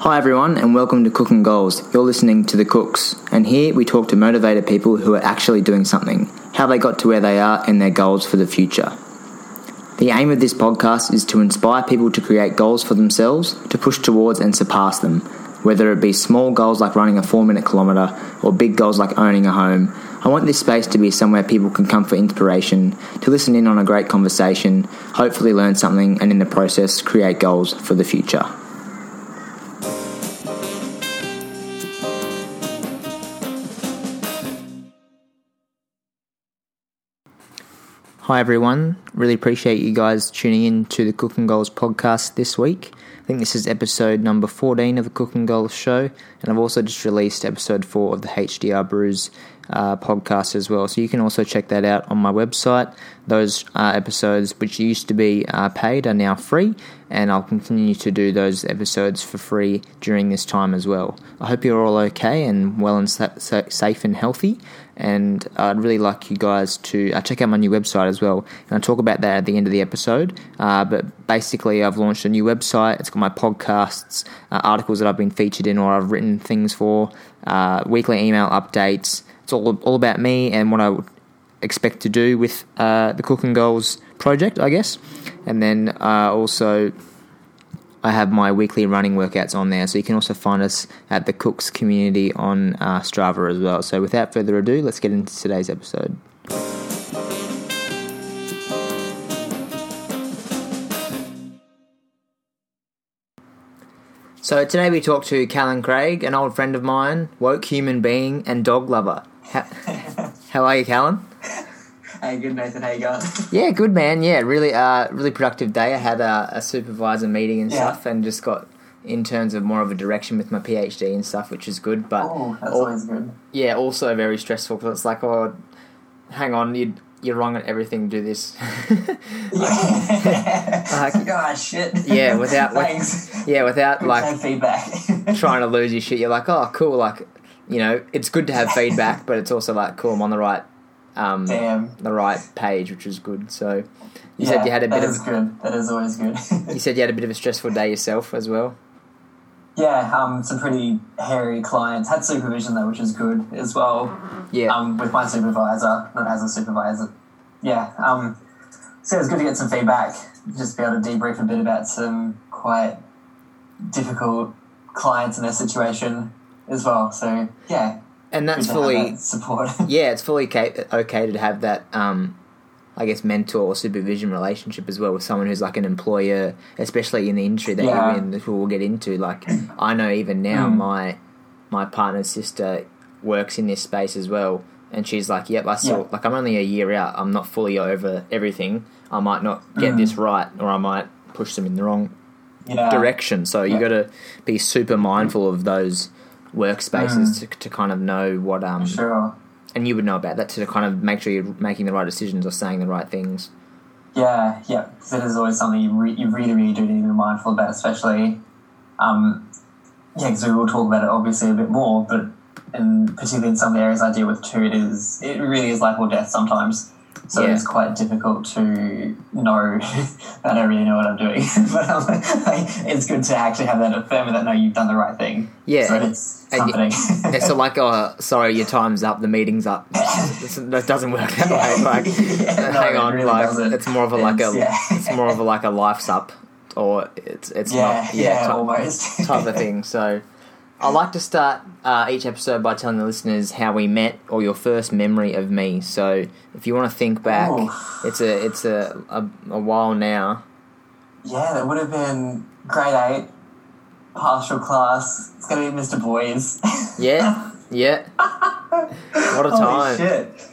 Hi, everyone, and welcome to Cook 'N' Goals. You're listening to The Cooks, and here we talk to motivated people who are actually doing something, how they got to where they are, and their goals for the future. The aim of this podcast is to inspire people to create goals for themselves, to push towards and surpass them, whether it be small goals like running a four minute kilometre or big goals like owning a home. I want this space to be somewhere people can come for inspiration, to listen in on a great conversation, hopefully learn something, and in the process, create goals for the future. Hi everyone, really appreciate you guys tuning in to the Cook 'N' Goals podcast this week. I think this is episode number 14 of the Cook 'N' Goals show, and I've also just released episode 4 of the HDR Brews uh, podcast as well. So you can also check that out on my website. Those uh, episodes, which used to be uh, paid, are now free, and I'll continue to do those episodes for free during this time as well. I hope you're all okay and well and sa- safe and healthy. And I'd really like you guys to uh, check out my new website as well. And I'll talk about that at the end of the episode. Uh, but basically, I've launched a new website. It's got my podcasts, uh, articles that I've been featured in or I've written things for, uh, weekly email updates. It's all all about me and what I would expect to do with uh, the Cook 'N' Goals project, I guess. And then uh, also, I have my weekly running workouts on there, so you can also find us at the Cooks community on uh, Strava as well. So, without further ado, let's get into today's episode. So today we talk to Callan Craig, an old friend of mine, woke human being, and dog lover. How, how are you, Callan? Hey, good Nathan. How you going? Yeah, good man. Yeah, really, uh, really productive day. I had a, a supervisor meeting and Yeah. stuff, and just got in terms of more of a direction with my PhD and stuff, which is good. But Oh, that's al- always good. yeah, also very stressful because it's like, oh, hang on, you you're wrong at everything. Do this. Yeah. Uh, oh shit. yeah, without- with- yeah, without like feedback. trying to lose your shit. You're like, oh, cool. Like, you know, it's good to have feedback, but it's also like, cool. I'm on the right, um, the right page, which is good. So, you yeah, said you had a bit that of is good. That is always good. you said you had a bit of a stressful day yourself as well. yeah, um, some pretty hairy clients. Had supervision though, which is good as well. Yeah, Um, with my supervisor, not as a supervisor. Yeah. Um, so it was good to get some feedback. Just be able to debrief a bit about some quite difficult clients and their situation as well. So yeah, and that's good to have fully that support. yeah, it's fully okay to have that. Um, I guess mentor or supervision relationship as well with someone who's like an employer, especially in the industry that Yeah. you're in, that we'll get into. Like, I know even now Mm. my my partner's sister works in this space as well, and she's like, "Yep, I still Yeah. like I'm only a year out. I'm not fully over everything. I might not get Mm. this right, or I might push them in the wrong yeah. direction. So you got to be super mindful of those workspaces Mm. to, to kind of know what um Sure. and you would know about that to kind of make sure you're making the right decisions or saying the right things. Yeah, yeah. Because it is always something you, re- you really, really do need to be mindful about, especially, um, yeah, because we will talk about it obviously a bit more, but in particularly in some of the areas I deal with too, it is it really is life or death sometimes. So Yeah. it's quite difficult to know. I don't really know what I'm doing, but um, like, it's good to actually have that affirming that no, you've done the right thing. Yeah, so it's and y- comforting. It's so like, oh, sorry, your time's up, the meeting's up. That doesn't work that way. Like, Yeah, no, hang it on, really like doesn't. it's more of a like a, It's- yeah. it's more of a like a life's up, or it's it's yeah, not, yeah, type, almost type of thing. So, I like to start uh, each episode by telling the listeners how we met or your first memory of me. So, if you want to think back, Ooh. it's a it's a, a a while now. Yeah, that would have been grade eight, partial class. It's gonna be Mr. Boys. Yeah, yeah. What a Holy time. shit!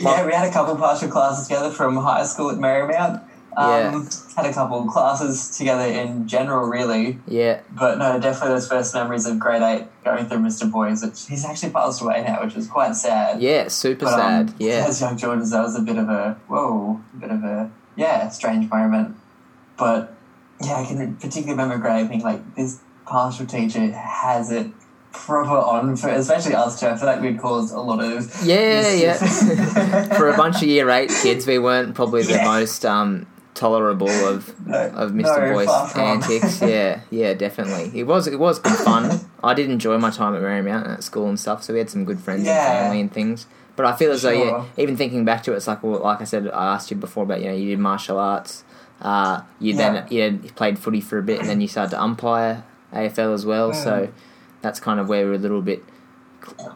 Yeah, we had a couple partial classes together from high school at Marymount. Um, Had a couple of classes together in general, really. Yeah, But no, definitely those first memories of grade eight going through Mr. Boys. Which he's actually passed away now, which is quite sad. yeah, super But, um, sad. Yeah, As young Jordans, that was a bit of a whoa, a bit of a yeah, strange moment. But yeah, I can particularly remember grade eight being like this partial teacher has it proper on for especially us two. I feel like we'd caused a lot of yeah, yeah. For a bunch of year eight kids, we weren't probably the Yeah. most um, tolerable of No, of Mr. Far from. antics. yeah, yeah, definitely. It was it was good fun. I did enjoy my time at Marymount at school and stuff. So we had some good friends Yeah. and family and things. But I feel as though, yeah, even thinking back to it, it's like, well, like I said, I asked you before about, you know, you did martial arts. Uh, you then you played footy for a bit, and then you started to umpire AFL as well. Mm. So that's kind of where we're a little bit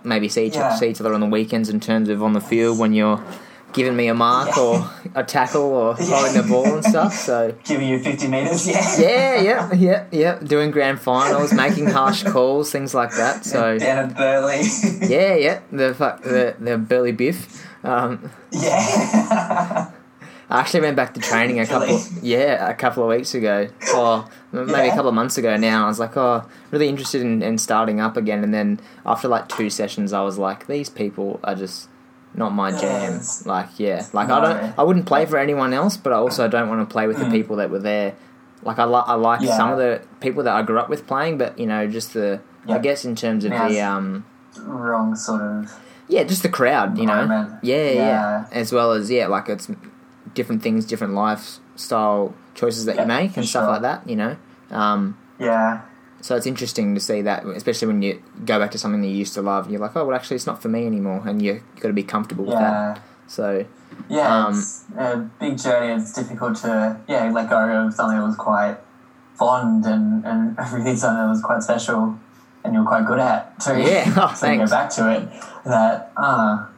maybe see each, Yeah. see each other on the weekends in terms of on the field when you're giving me a mark Yeah. or a tackle or Yeah. holding the ball and stuff. So Giving you 50 metres, yeah. yeah, yeah, yeah, yeah. Doing grand finals, making harsh calls, things like that. So Down at Burleigh. yeah, yeah. The fuck, the the Burleigh biff. Um, yeah. I actually went back to training a couple. Yeah, a couple of weeks ago. Or maybe a couple of months ago now. I was like, oh, really interested in, in starting up again. And then after like two sessions, I was like, these people are just not my jam. Like, yeah, like I don't, I wouldn't play for anyone else, but I also don't want to play with the Mm. people that were there. Like I, li- I like Yeah. some of the people that I grew up with playing, but you know, just the, I guess in terms of Yeah. the, um, Wrong sort of. yeah, just the crowd, you know. Yeah, yeah. As well as yeah, like it's different things, different lifestyle choices that Yeah, you make and stuff sure. like that, you know. Um, Yeah. So it's interesting to see that, especially when you go back to something that you used to love. And you're like, oh, well, actually, it's not for me anymore, and you have got to be comfortable with that. So Yeah, Um, it's a big journey. It's difficult to yeah let go of something that was quite fond and and really something that was quite special, and you're quite good at too. Yeah. Oh, so you go back to it. That ah,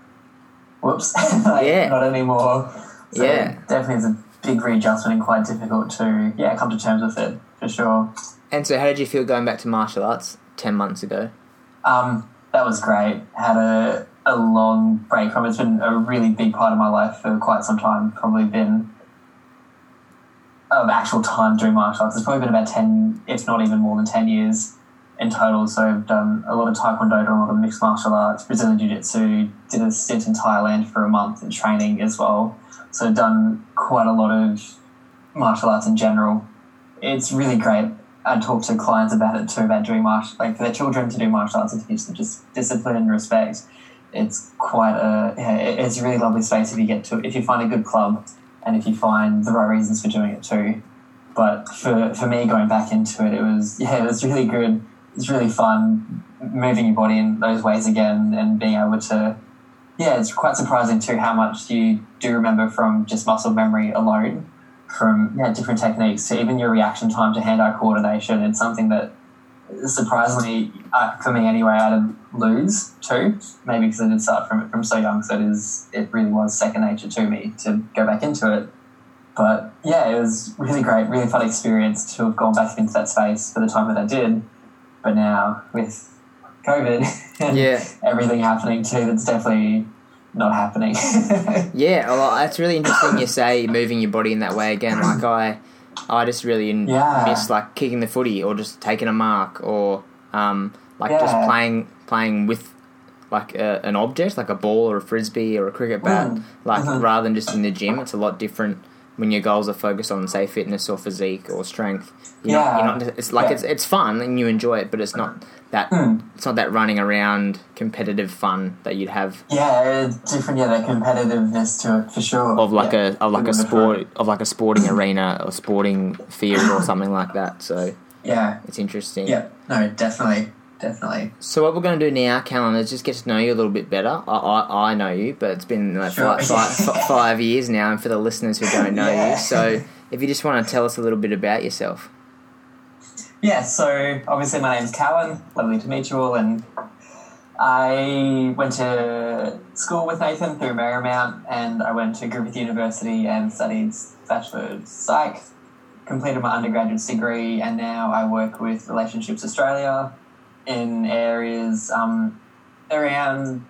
whoops. like, Yeah. Not anymore. So Yeah. Definitely, it's a big readjustment and quite difficult to yeah come to terms with it for sure. And so, how did you feel going back to martial arts ten months ago? Um, that was great. Had a a long break from it. It's been a really big part of my life for quite some time. Probably been of actual time doing martial arts. It's probably been about ten, if not even more than ten years in total. So I've done a lot of taekwondo, done a lot of mixed martial arts, Brazilian jiu jitsu. Did a stint in Thailand for a month in training as well. So I've done quite a lot of martial arts in general. It's really great. I talk to clients about it too, about doing martial, like for their children to do martial arts and teach them just discipline and respect. It's quite a, it's a really lovely space if you get to, if you find a good club and if you find the right reasons for doing it too. But for, for me, going back into it, it was, yeah, it was really good. It's really fun moving your body in those ways again and being able to, yeah, it's quite surprising too how much you do remember from just muscle memory alone from yeah, different techniques to even your reaction time to hand-eye coordination. It's something that surprisingly, uh, for me anyway, I to lose too. Maybe because I did start from it from so young, so it is it really was second nature to me to go back into it. But yeah, it was really great, really fun experience to have gone back into that space for the time that I did. But now with COVID and Yeah. everything happening too, that's definitely not happening. Yeah, well, that's really interesting. You say moving your body in that way again. Like I, I just really Yeah. miss like kicking the footy or just taking a mark or um, like just playing playing with like a, an object, like a ball or a frisbee or a cricket bat. Mm. Like Mhm. rather than just in the gym, it's a lot different when your goals are focused on say fitness or physique or strength. You're not, Yeah. you're not, it's like Yeah. it's it's fun and you enjoy it, but it's not that Mm. it's not that running around competitive fun that you'd have Yeah, different. Yeah, that competitiveness to it for sure. of like yeah. a of like a sport of like a sporting arena or sporting field or something like that. So Yeah, it's interesting. yeah, no, definitely, definitely. So what we're going to do now, Callan, is just get to know you a little bit better. I, I, I know you, but it's been like Sure. five, five, five years now, and for the listeners who don't know Yeah. you, so if you just want to tell us a little bit about yourself. Yeah, so obviously my name's Callan. Lovely to meet you all. And I went to school with Nathan through Marymount, and I went to Griffith University and studied Bachelor of Psych. Completed my undergraduate degree, and now I work with Relationships Australia in areas um, around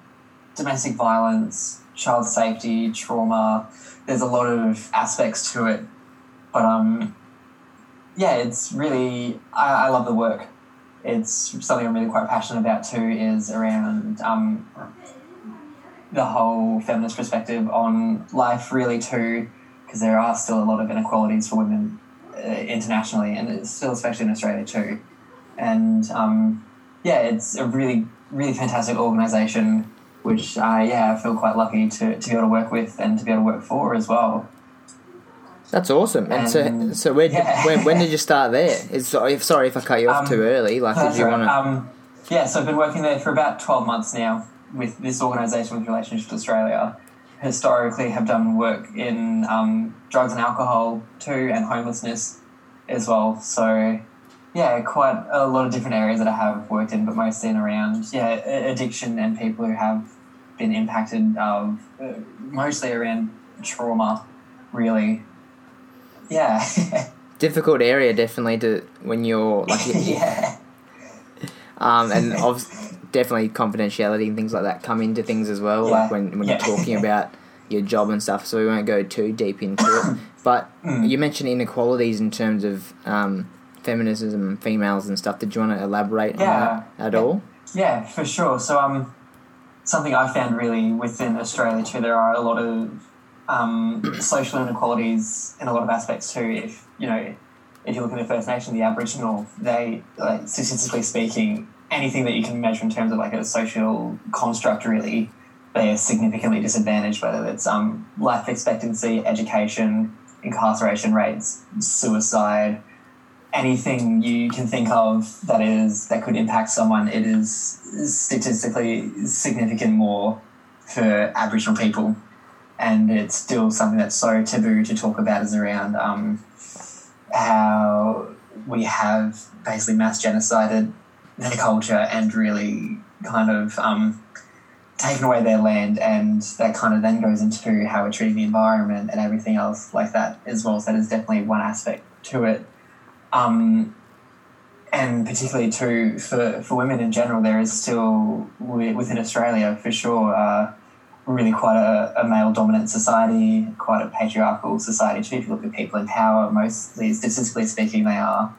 domestic violence, child safety, trauma. There's a lot of aspects to it, but um, yeah, it's really I, I love the work. It's something I'm really quite passionate about too. Is around um, the whole feminist perspective on life, really too, because there are still a lot of inequalities for women uh, internationally, and still especially in Australia too. And um, yeah, it's a really really fantastic organisation, which I yeah I feel quite lucky to, to be able to work with and to be able to work for as well. That's awesome. And, so, And- so where, yeah. when, when did you start there? It's, sorry, sorry if I cut you off Um, too early. Like, did you want to? Um, yeah, so I've been working there for about 12 months now with this organisation with Relationships Australia. Historically, have done work in um, drugs and alcohol too, and homelessness as well. So, yeah, quite a lot of different areas that I have worked in, but mostly in around yeah addiction and people who have been impacted of uh, mostly around trauma, really. Yeah, difficult area, definitely, to when you're like, yeah. um, and definitely confidentiality and things like that come into things as well. Like when, when Yeah. you're talking about your job and stuff. So we won't go too deep into it. But Mm. you mentioned inequalities in terms of um, feminism, and females and stuff. Did you want to elaborate Yeah. on that at Yeah. all? Yeah, for sure. So, um, something I found really within Australia too, there are a lot of um, social inequalities in a lot of aspects too. If you know, if you look at the First Nation, the Aboriginal, they like statistically speaking, anything that you can measure in terms of like a social construct, really, they are significantly disadvantaged. Whether it's um, life expectancy, education, incarceration rates, suicide, anything you can think of that is that could impact someone, it is statistically significant more for Aboriginal people, and it's still something that's so taboo to talk about. Is around um, how we have basically mass genocided their culture and really kind of um, taken away their land, and that kind of then goes into how we're treating the environment and everything else like that as well. So that is definitely one aspect to it. Um, and particularly too for, for women in general, there is still within Australia for sure uh, really quite a, a male dominant society, quite a patriarchal society too. If you look at people in power, mostly statistically speaking, they are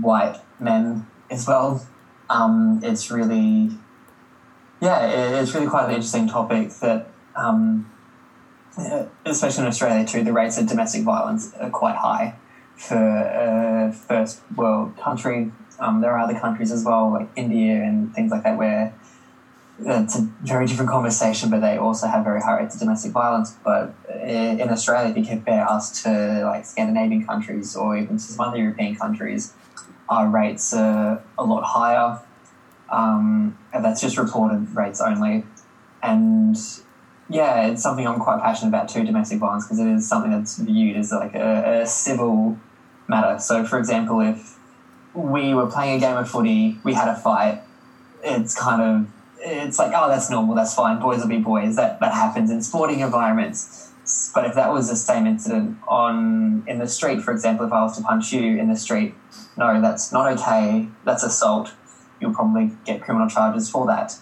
white men as well. Um, it's really, yeah, it, it's really quite an interesting topic that, um, especially in Australia too, the rates of domestic violence are quite high for a first world country. Um, there are other countries as well, like India and things like that, where it's a very different conversation, but they also have very high rates of domestic violence. But in Australia, if you compare us to like Scandinavian countries or even to some other European countries, our rates are a lot higher. Um, and that's just reported rates only. And yeah, it's something I'm quite passionate about too, domestic violence, because it is something that's viewed as like a, a civil matter. So, for example, if we were playing a game of footy, we had a fight, it's kind of it's like oh that's normal, that's fine. Boys will be boys. That that happens in sporting environments. But if that was the same incident on in the street, for example, if I was to punch you in the street, no, that's not okay. That's assault. You'll probably get criminal charges for that.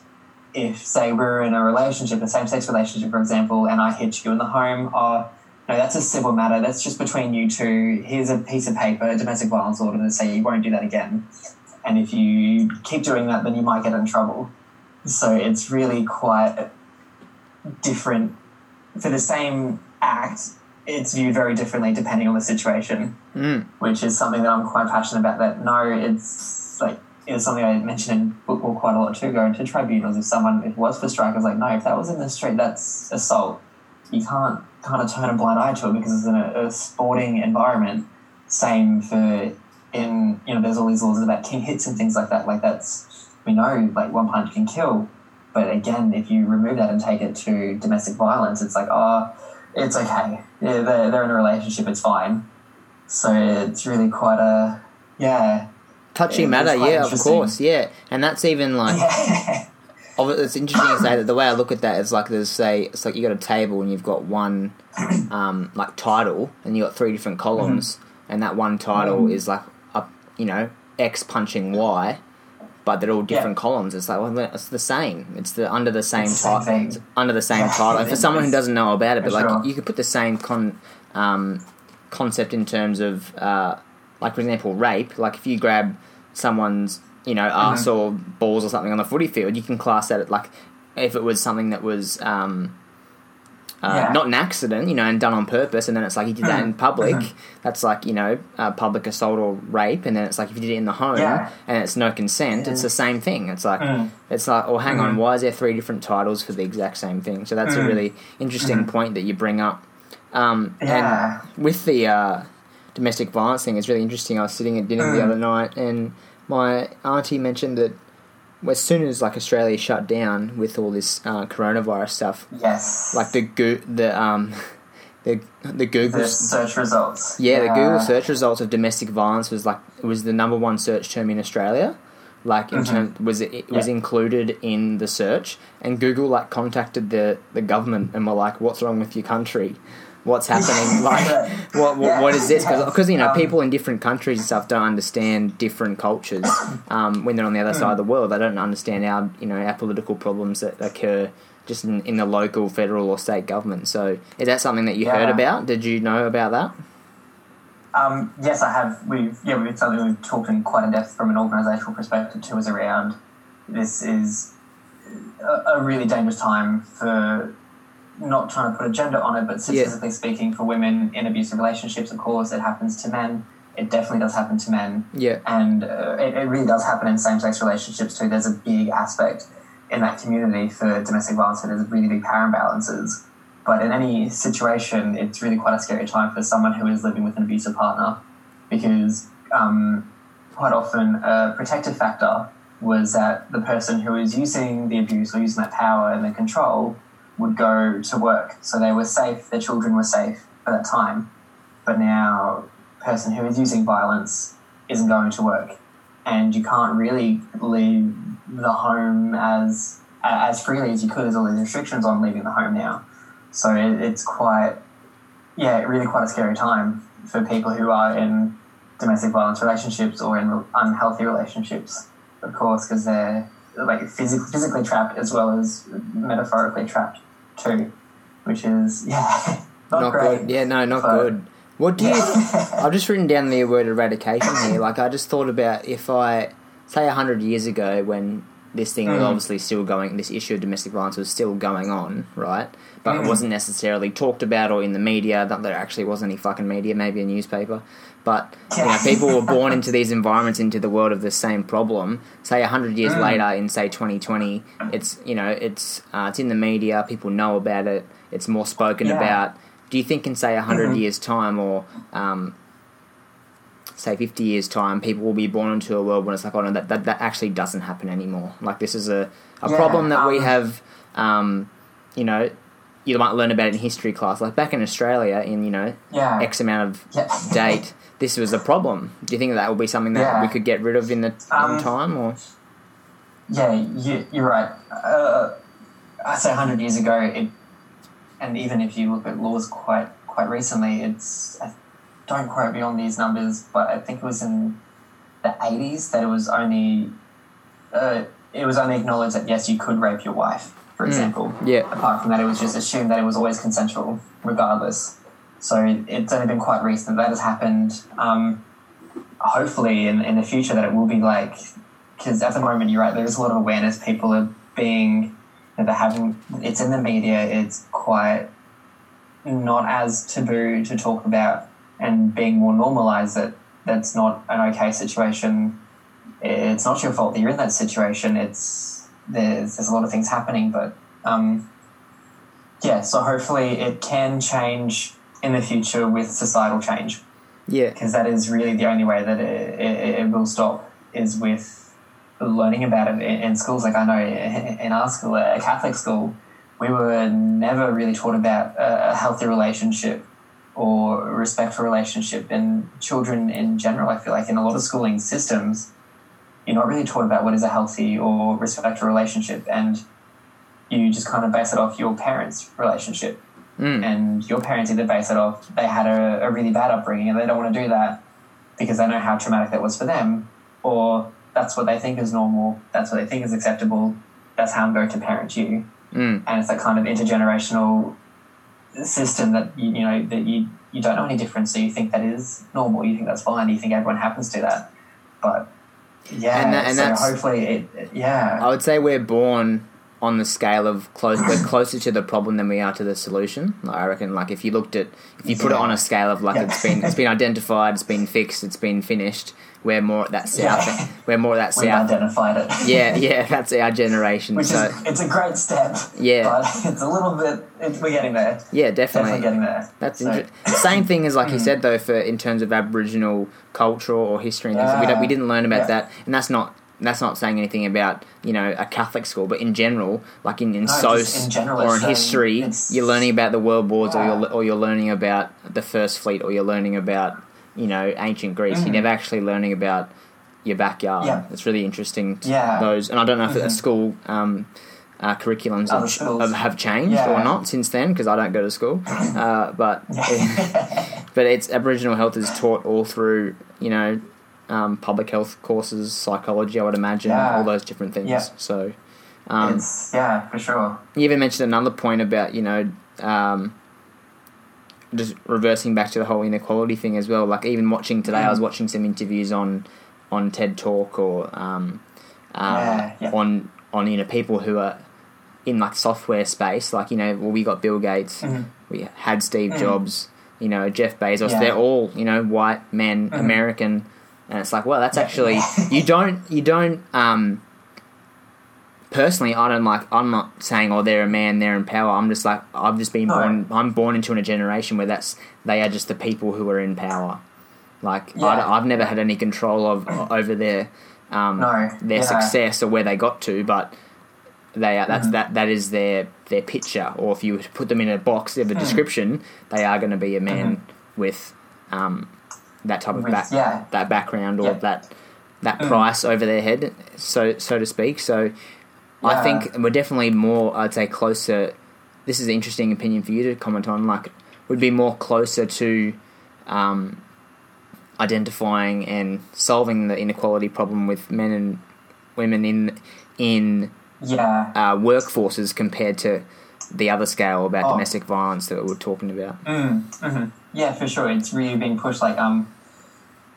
If say we're in a relationship, a same-sex relationship, for example, and I hit you in the home, oh no, that's a civil matter. That's just between you two. Here's a piece of paper, a domestic violence order to say you won't do that again. And if you keep doing that, then you might get in trouble. So it's really quite different. For the same act, it's viewed very differently depending on the situation, Mm. which is something that I'm quite passionate about. That no, it's like it's something I mentioned in football quite a lot too. Going to tribunals if someone if it was for strikers, like no, if that was in the street, that's assault. You can't kind of turn a blind eye to it because it's in a, a sporting environment. Same for in you know, there's all these laws about king hits and things like that. Like that's we know like one punch can kill, but again, if you remove that and take it to domestic violence, it's like oh, it's okay. Yeah, they're, they're in a relationship. It's fine. So it's really quite a yeah. Touchy matter, yeah, of course, yeah, and that's even like Yeah. It's interesting to say that the way I look at that is like there's say it's like you got a table and you've got one um, like title and you got three different columns Mm-hmm. and that one title is like a, you know X punching Y, but they're all different Yeah. columns. It's like well it's the same. It's the under the same It's the same title under the same title. And for someone who doesn't know about it, but For like sure. you could put the same con um, concept in terms of uh, like for example rape. Like if you grab someone's you know ass Mm-hmm. or balls or something on the footy field, you can class that at like if it was something that was um, uh, Yeah. not an accident, you know, and done on purpose, and then it's like you did that in public. That's like you know, uh, public assault or rape, and then it's like if you did it in the home Yeah. and it's no consent, it's the same thing. It's like Mm. it's like, oh, hang on, Mhm. why is there three different titles for the exact same thing? So that's a Mm. really interesting point that you bring up. Um, Yeah. And with the uh, domestic violence thing, it's really interesting. I was sitting at dinner the Mm. other night, and my auntie mentioned that as soon as like Australia shut down with all this uh, coronavirus stuff, Yes. like the go- the um the the Google the search results. yeah, the Google search results of domestic violence was like was the number one search term in Australia. Like in Mhm. term was it, it was Yeah. included in the search, and Google like contacted the the government and were like, "What's wrong with your country? What's happening? like, what what, Yeah. what is this?" Because you know Um, people in different countries and stuff don't understand different cultures. Um, when they're on the other side of the world, they don't understand our you know our political problems that occur just in, in the local, federal, or state government. So, is that something that you heard about? Did you know about that? Um, yes, I have. We've yeah, we've something we've talked in quite in depth from an organisational perspective too. Is around this is a, a really dangerous time for not trying to put a gender on it, but statistically speaking, for women in abusive relationships. Of course, it happens to men. It definitely does happen to men. Yeah. and uh, it, it really does happen in same-sex relationships too. There's a big aspect in that community for domestic violence. There's really big power imbalances. But in any situation, it's really quite a scary time for someone who is living with an abusive partner, because um, quite often a protective factor was that the person who was using the abuse or using that power and the control would go to work, so they were safe. Their children were safe for that time. But now, a person who is using violence isn't going to work, and you can't really leave the home as as freely as you could. There's all these restrictions on leaving the home now, so it, it's quite yeah, really quite a scary time for people who are in domestic violence relationships or in unhealthy relationships, of course, because they're like physically physically trapped as well as metaphorically trapped too, which is yeah not, not good. Yeah, no, not but- good. What do you? Yeah. I've just written down the word eradication here. Like I just thought about if I say hundred years ago when this thing was Mm. obviously still going, this issue of domestic violence was still going on, right? But it Mm. wasn't necessarily talked about or in the media. That there actually wasn't any fucking media, maybe a newspaper. But you know, people were born into these environments, into the world of the same problem. Say hundred years Mm. later, in say 2020, it's you know it's uh, it's in the media. People know about it. It's more spoken Yeah. about. Do you think in say 100 Mhm. years time or um, say 50 years time people will be born into a world when it's like oh no that, that, that actually doesn't happen anymore like this is a, a Yeah, problem that we um, have um, you know you might learn about it in history class like back in australia in you know yeah. x amount of Yeah. date this was a problem do you think that will be something that we could get rid of in the Um, in time or Yeah, you, you're right. Uh, I say 100 years ago, it, and even if you look at laws quite quite recently, it's I, don't quote me on these numbers, but I think it was in the 80s that it was only uh, it was only acknowledged that yes, you could rape your wife, for example. yeah Apart from that, it was just assumed that it was always consensual, regardless. So it's only been quite recent that has happened. Um, hopefully, in, in the future, that it will be like because at the moment you're right. There's a lot of awareness. People are being you know, they're having. It's in the media. It's quite not as taboo to talk about, and being more normalized that that's not an okay situation. It's not your fault that you're in that situation. It's there's there's a lot of things happening, but um, yeah. So hopefully it can change in the future with societal change yeah because that is really the only way that it, it, it will stop is with learning about it in, in schools. Like I know in our school, a Catholic school, we were never really taught about a, a healthy relationship or respectful relationship. And children in general, I feel like in a lot of schooling systems, you're not really taught about what is a healthy or respectful relationship, and you just kind of base it off your parents' relationship mm. and your parents either base it off they had a, a really bad upbringing and they don't want to do that because they know how traumatic that was for them, or that's what they think is normal, that's what they think is acceptable, that's how I'm going to parent you. Mm. And it's that kind of intergenerational system that you, you know that you you don't know any difference, so you think that is normal, you think that's fine, you think everyone happens to that, but yeah, And that- and so that's- hopefully it, it- yeah, I would say we're born on the scale of close, we're closer to the problem than we are to the solution. Like, I reckon, like if you looked at, if you put it on a scale of like Yeah. it's been, it's been identified, it's been fixed, it's been finished. We're more at that south. Yeah. We're more at that We've south. identified it. Yeah, yeah, that's our generation. Which so is it's a great step. Yeah. But it's a little bit. It, we're getting there. yeah, Definitely definitely. getting there. That's So- inter- same thing as like you Mm. said though for in terms of Aboriginal culture or history and things. We, don't, we didn't learn about Yeah. that, and that's not that's not saying anything about you know a Catholic school, but in general, like in, in No, SOSE in general, or in history, you're learning about the world wars, or you're or you're learning about the First Fleet, or you're learning about you know ancient Greece. You're Mhm. never actually learning about your backyard. Yeah. It's really interesting. To Yeah. Those, and I don't know if the Mhm. school. Um, uh, curriculums have, have, have changed Yeah. or not since then because I don't go to school. Uh, but Yeah. but it's Aboriginal health is taught all through you know um, public health courses, psychology. I would imagine Yeah. all those different things. Yeah. So um, yeah, for sure. you even mentioned another point about you know um, just reversing back to the whole inequality thing as well. Like even watching today, I was Mm. watching some interviews on on TED Talk or um, uh, Yeah, on on you know people who are in like software space. Like you know, well, we got Bill Gates, Mhm. we had Steve Mm. Jobs, you know, Jeff Bezos. They're all you know white men, Mhm. American, and it's like, well, that's actually you don't you don't. Um, personally, I don't like. I'm not saying, oh, they're a man, they're in power. I'm just like, I've just been born. I'm born into a generation where that's they are just the people who are in power. Like Yeah. I, have never had any control of over their um, No, their yeah. success or where they got to, but they are that's Mhm. that that is their their picture. Or if you put them in a box of a Hmm. description, they are going to be a man with um, that type of With- back yeah. that background or Yeah. that that Mm. price over their head, so so to speak. So I think we're definitely more. I'd say closer. This is an interesting opinion for you to comment on. Like, we'd be more closer to um, identifying and solving the inequality problem with men and women in in Yeah. uh, workforces compared to the other scale about Oh. domestic violence that we were talking about. Mm, hmm Yeah, for sure. It's really being pushed. Like, um,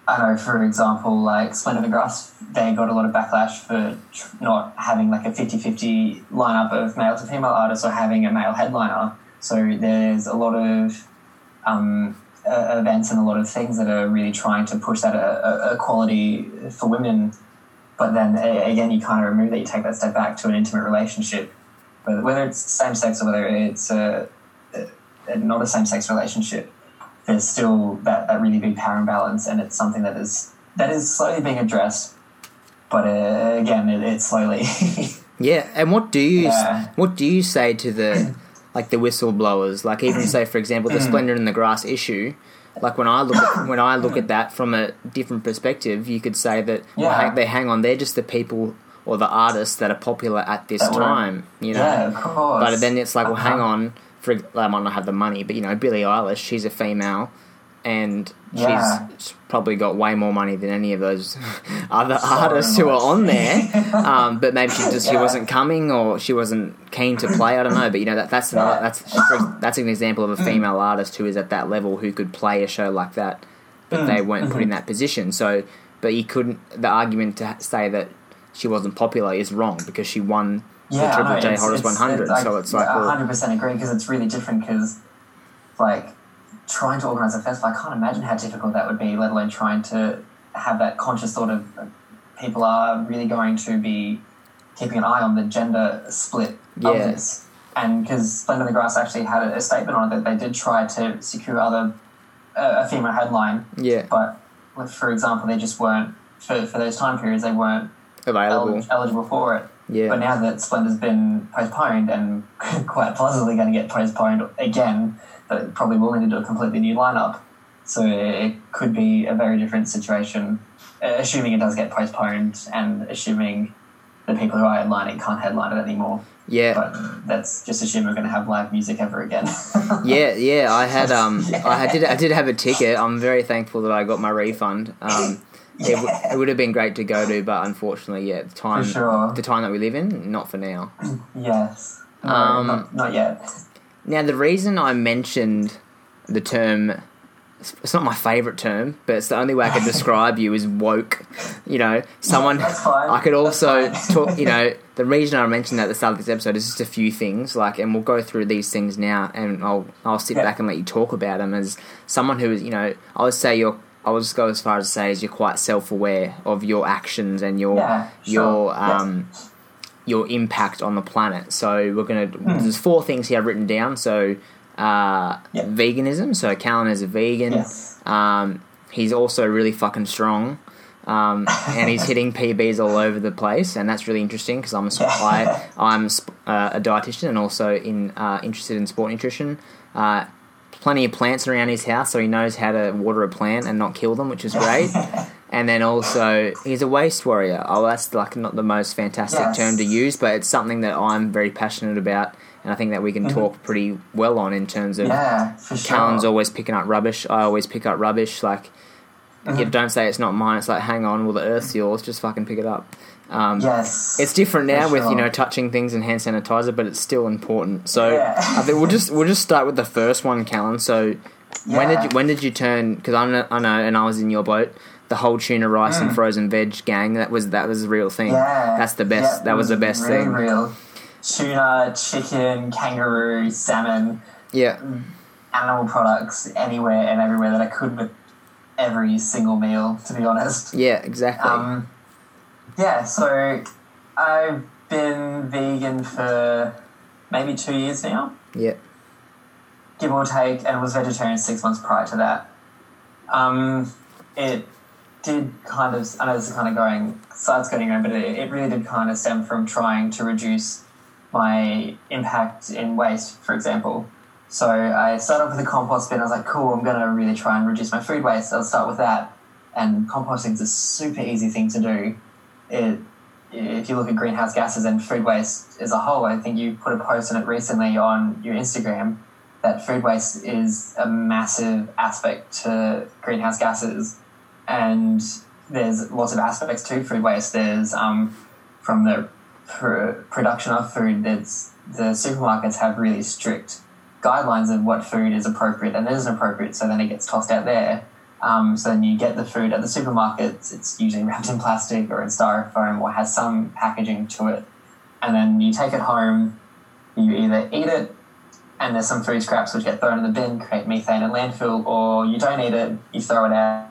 I know, for example, like Splendour Grass, they got a lot of backlash for tr- not having like a 50 50 lineup of male to female artists or having a male headliner. So there's a lot of um, uh, events and a lot of things that are really trying to push that uh, uh, equality for women. But then uh, again, you kind of remove that, you take that step back to an intimate relationship. Whether it's same sex or whether it's a, a, not a same sex relationship, there's still that, that really big power imbalance, and it's something that is that is slowly being addressed. But uh, again, it, it's slowly. Yeah, and what do you Yeah. what do you say to the like the whistleblowers? Like even say for example the Splendour in the Grass issue. Like when I look at, when I look at that from a different perspective, you could say that Yeah. hang- they hang on. They're just the people or the artists that are popular at this That were- time. You know, yeah, of course. but then it's like, well, hang Uh-huh. on. For I might not have the money, but you know, Billie Eilish, she's a female, and Yeah. she's probably got way more money than any of those other So artists who are on there. Um, but maybe she just she wasn't coming or she wasn't keen to play. I don't know. But you know that that's another, that's that's an example of a female artist who is at that level who could play a show like that, but Mm, they weren't put in mhm. that position. So, but you couldn't. The argument to say that she wasn't popular is wrong because she won yeah, the Triple I J it's- 100. it's so it's like, yeah, 100% agree because it's really different because, like, trying to organise a festival, I can't imagine how difficult that would be, let alone trying to have that conscious thought of uh, people are really going to be keeping an eye on the gender split Yeah. of this. And because Splendour in the Grass actually had a, a statement on it that they did try to secure other uh, a female headline, yeah, but for example, they just weren't for, for those time periods they weren't available. el- eligible for it. Yeah, But now that Splendour's been postponed and quite possibly going to get postponed again, that probably will need to do a completely new lineup. So it could be a very different situation, uh, assuming it does get postponed and assuming the people who are headlining can't headline it anymore. yeah. But that's just assuming we're going to have live music ever again. Yeah, yeah, I had um, Yeah. I did I did have a ticket. I'm very thankful that I got my refund. Um, Yeah. it would have been great to go to, but unfortunately, yeah, the time, sure. the time that we live in, not for now. yes. No, Um, not, not yet. Now, the reason I mentioned the term it's not my favorite term, but it's the only way I could describe you is woke. You know, someone. That's fine. I could also talk. You know, the reason I mentioned that at the start of this episode is just a few things, like, and we'll go through these things now, and I'll I'll sit Yeah. back and let you talk about them as someone who is, you know, I would say you're. I would just go as far as to say is you're quite self aware of your actions and your Yeah, sure. your um your impact on the planet. So we're gonna. Hmm. There's four things here I've written down. So uh, veganism. So Callan is a vegan. Yes. Um, he's also really fucking strong. Um, and he's hitting PBs all over the place, and that's really interesting because I'm a, I, I'm sp- uh, a dietitian and also in uh, interested in sport nutrition. Uh, plenty of plants around his house, so he knows how to water a plant and not kill them, which is great. and then also, he's a waste warrior. Oh, that's like not the most fantastic Yes. term to use, but it's something that I'm very passionate about, and I think that we can talk pretty well on in terms of Mm-hmm. Yeah, for sure. Always picking up rubbish. I always pick up rubbish. Like, Mm-hmm. you don't say it's not mine. It's like, hang on, well, the earth's yours. Just fucking pick it up. Um, yes. It's different now For with you know touching things and hand sanitizer, but it's still important. So Yeah. I think we'll just we'll just start with the first one, Callan. So when did you when did you turn? Because I know, I know, and I was in your boat. The whole tuna rice and frozen veg gang. That was that was a real thing. Mm. Yeah. That's the best. Yeah, that was the best really thing. Real. Tuna, chicken, kangaroo, salmon, Yeah, animal products anywhere and everywhere that I could with every single meal, to be honest. yeah, exactly. Um, yeah, so I've been vegan for maybe two years now, yeah, give or take, and was vegetarian six months prior to that. Um, it did kind of, I know this is kind of going, side's getting around, but it, it really did kind of stem from trying to reduce my impact in waste, for example. So I started off with a compost bin. I was like, cool, I'm going to really try and reduce my food waste. I'll start with that. And composting's a super easy thing to do. It, if you look at greenhouse gases and food waste as a whole, I think you put a post on it recently on your Instagram that food waste is a massive aspect to greenhouse gases. And there's lots of aspects to food waste. There's um, from the pr- production of food, there's, the supermarkets have really strict guidelines of what food is appropriate and isn't appropriate, so then it gets tossed out there. Um, so then you get the food at the supermarkets, it's usually wrapped in plastic or in styrofoam or has some packaging to it. And then you take it home, you either eat it, and there's some food scraps which get thrown in the bin, create methane in landfill, or you don't eat it, you throw it out,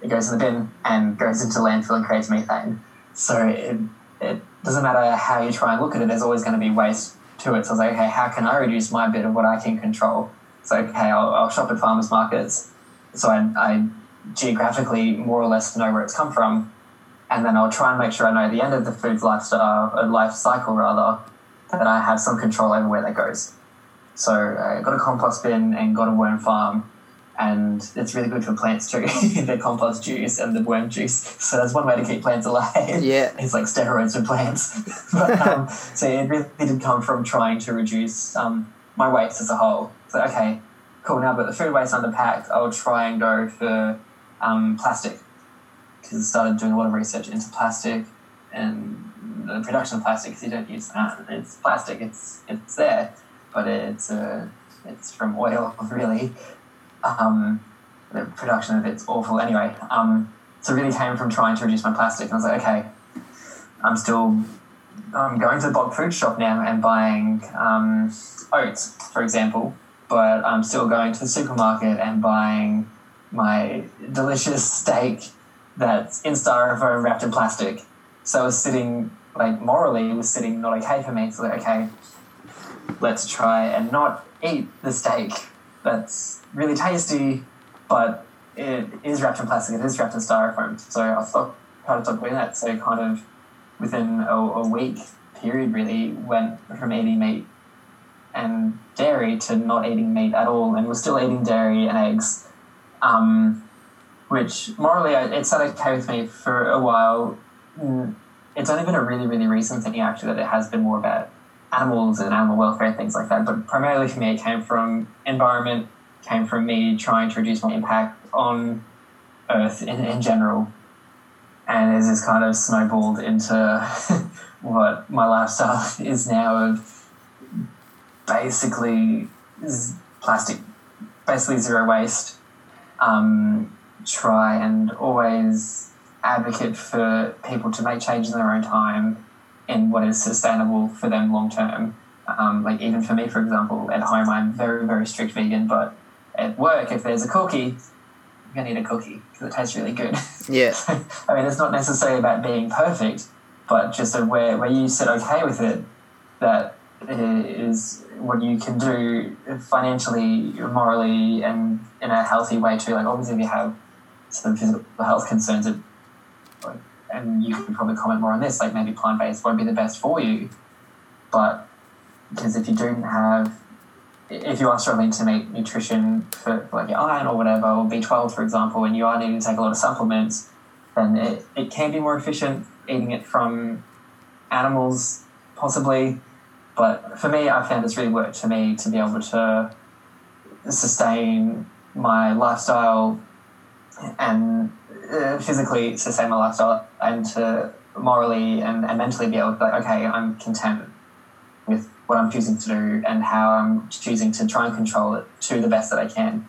it goes in the bin and goes into landfill and creates methane. So it, it doesn't matter how you try and look at it, there's always going to be waste to it. So I was like, okay, how can I reduce my bit of what I can control? So, okay, I'll, I'll shop at farmers markets. So I, I geographically more or less know where it's come from. And then I'll try and make sure I know at the end of the food's lifestyle, uh, life cycle rather, that I have some control over where that goes. So I got a compost bin and got a worm farm, and it's really good for plants too. the compost juice and the worm juice. So that's one way to keep plants alive. Yeah. it's like steroids for plants. but, um, so it really did come from trying to reduce um, my waste as a whole. So okay, cool. Now, but the food waste underpacked, I'll try and go for um, plastic because I started doing a lot of research into plastic and the production of plastic because you don't use that. It's plastic. It's it's there, but it's uh, it's from oil really. Um, the production of it's awful anyway. Um, so really came from trying to reduce my plastic, and I was like, okay, I'm still I'm going to the bulk food shop now and buying um, oats, for example, but I'm still going to the supermarket and buying my delicious steak that's in styrofoam wrapped in plastic. So I was sitting, like, morally, it was sitting not okay for me. So, like, okay, let's try and not eat the steak that's really tasty, but it is wrapped in plastic, it is wrapped in styrofoam. So I thought, tried to stop doing that. So, kind of within a, a week period, really, went from eating meat and dairy to not eating meat at all, and was still eating dairy and eggs. Um, which morally, it's not okay with me for a while. Mm, It's only been a really, really recent thing, actually, that it has been more about animals and animal welfare things like that. But primarily for me, it came from environment, came from me trying to reduce my impact on Earth in, in general. And it's just kind of snowballed into what my lifestyle is now of basically plastic, basically zero waste, um, try and always advocate for people to make changes in their own time in what is sustainable for them long term. Um, like even for me, for example, at home I'm very very strict vegan, but at work if there's a cookie, I'm gonna eat a cookie because it tastes really good. Yeah. I mean, it's not necessarily about being perfect, but just a where where you sit okay with it. That is what you can do financially, morally, and in a healthy way too. Like obviously, if you have some physical health concerns, and you can probably comment more on this. Like maybe plant based won't be the best for you, but because if you don't have if you are struggling to meet nutrition for like your iron or whatever, or B12 for example, and you are needing to take a lot of supplements, then it, it can be more efficient eating it from animals, possibly. But for me, I found it's really worked for me to be able to sustain my lifestyle and uh, physically sustain my lifestyle and to morally and, and mentally be able to be like, okay, I'm content with what I'm choosing to do and how I'm choosing to try and control it to the best that I can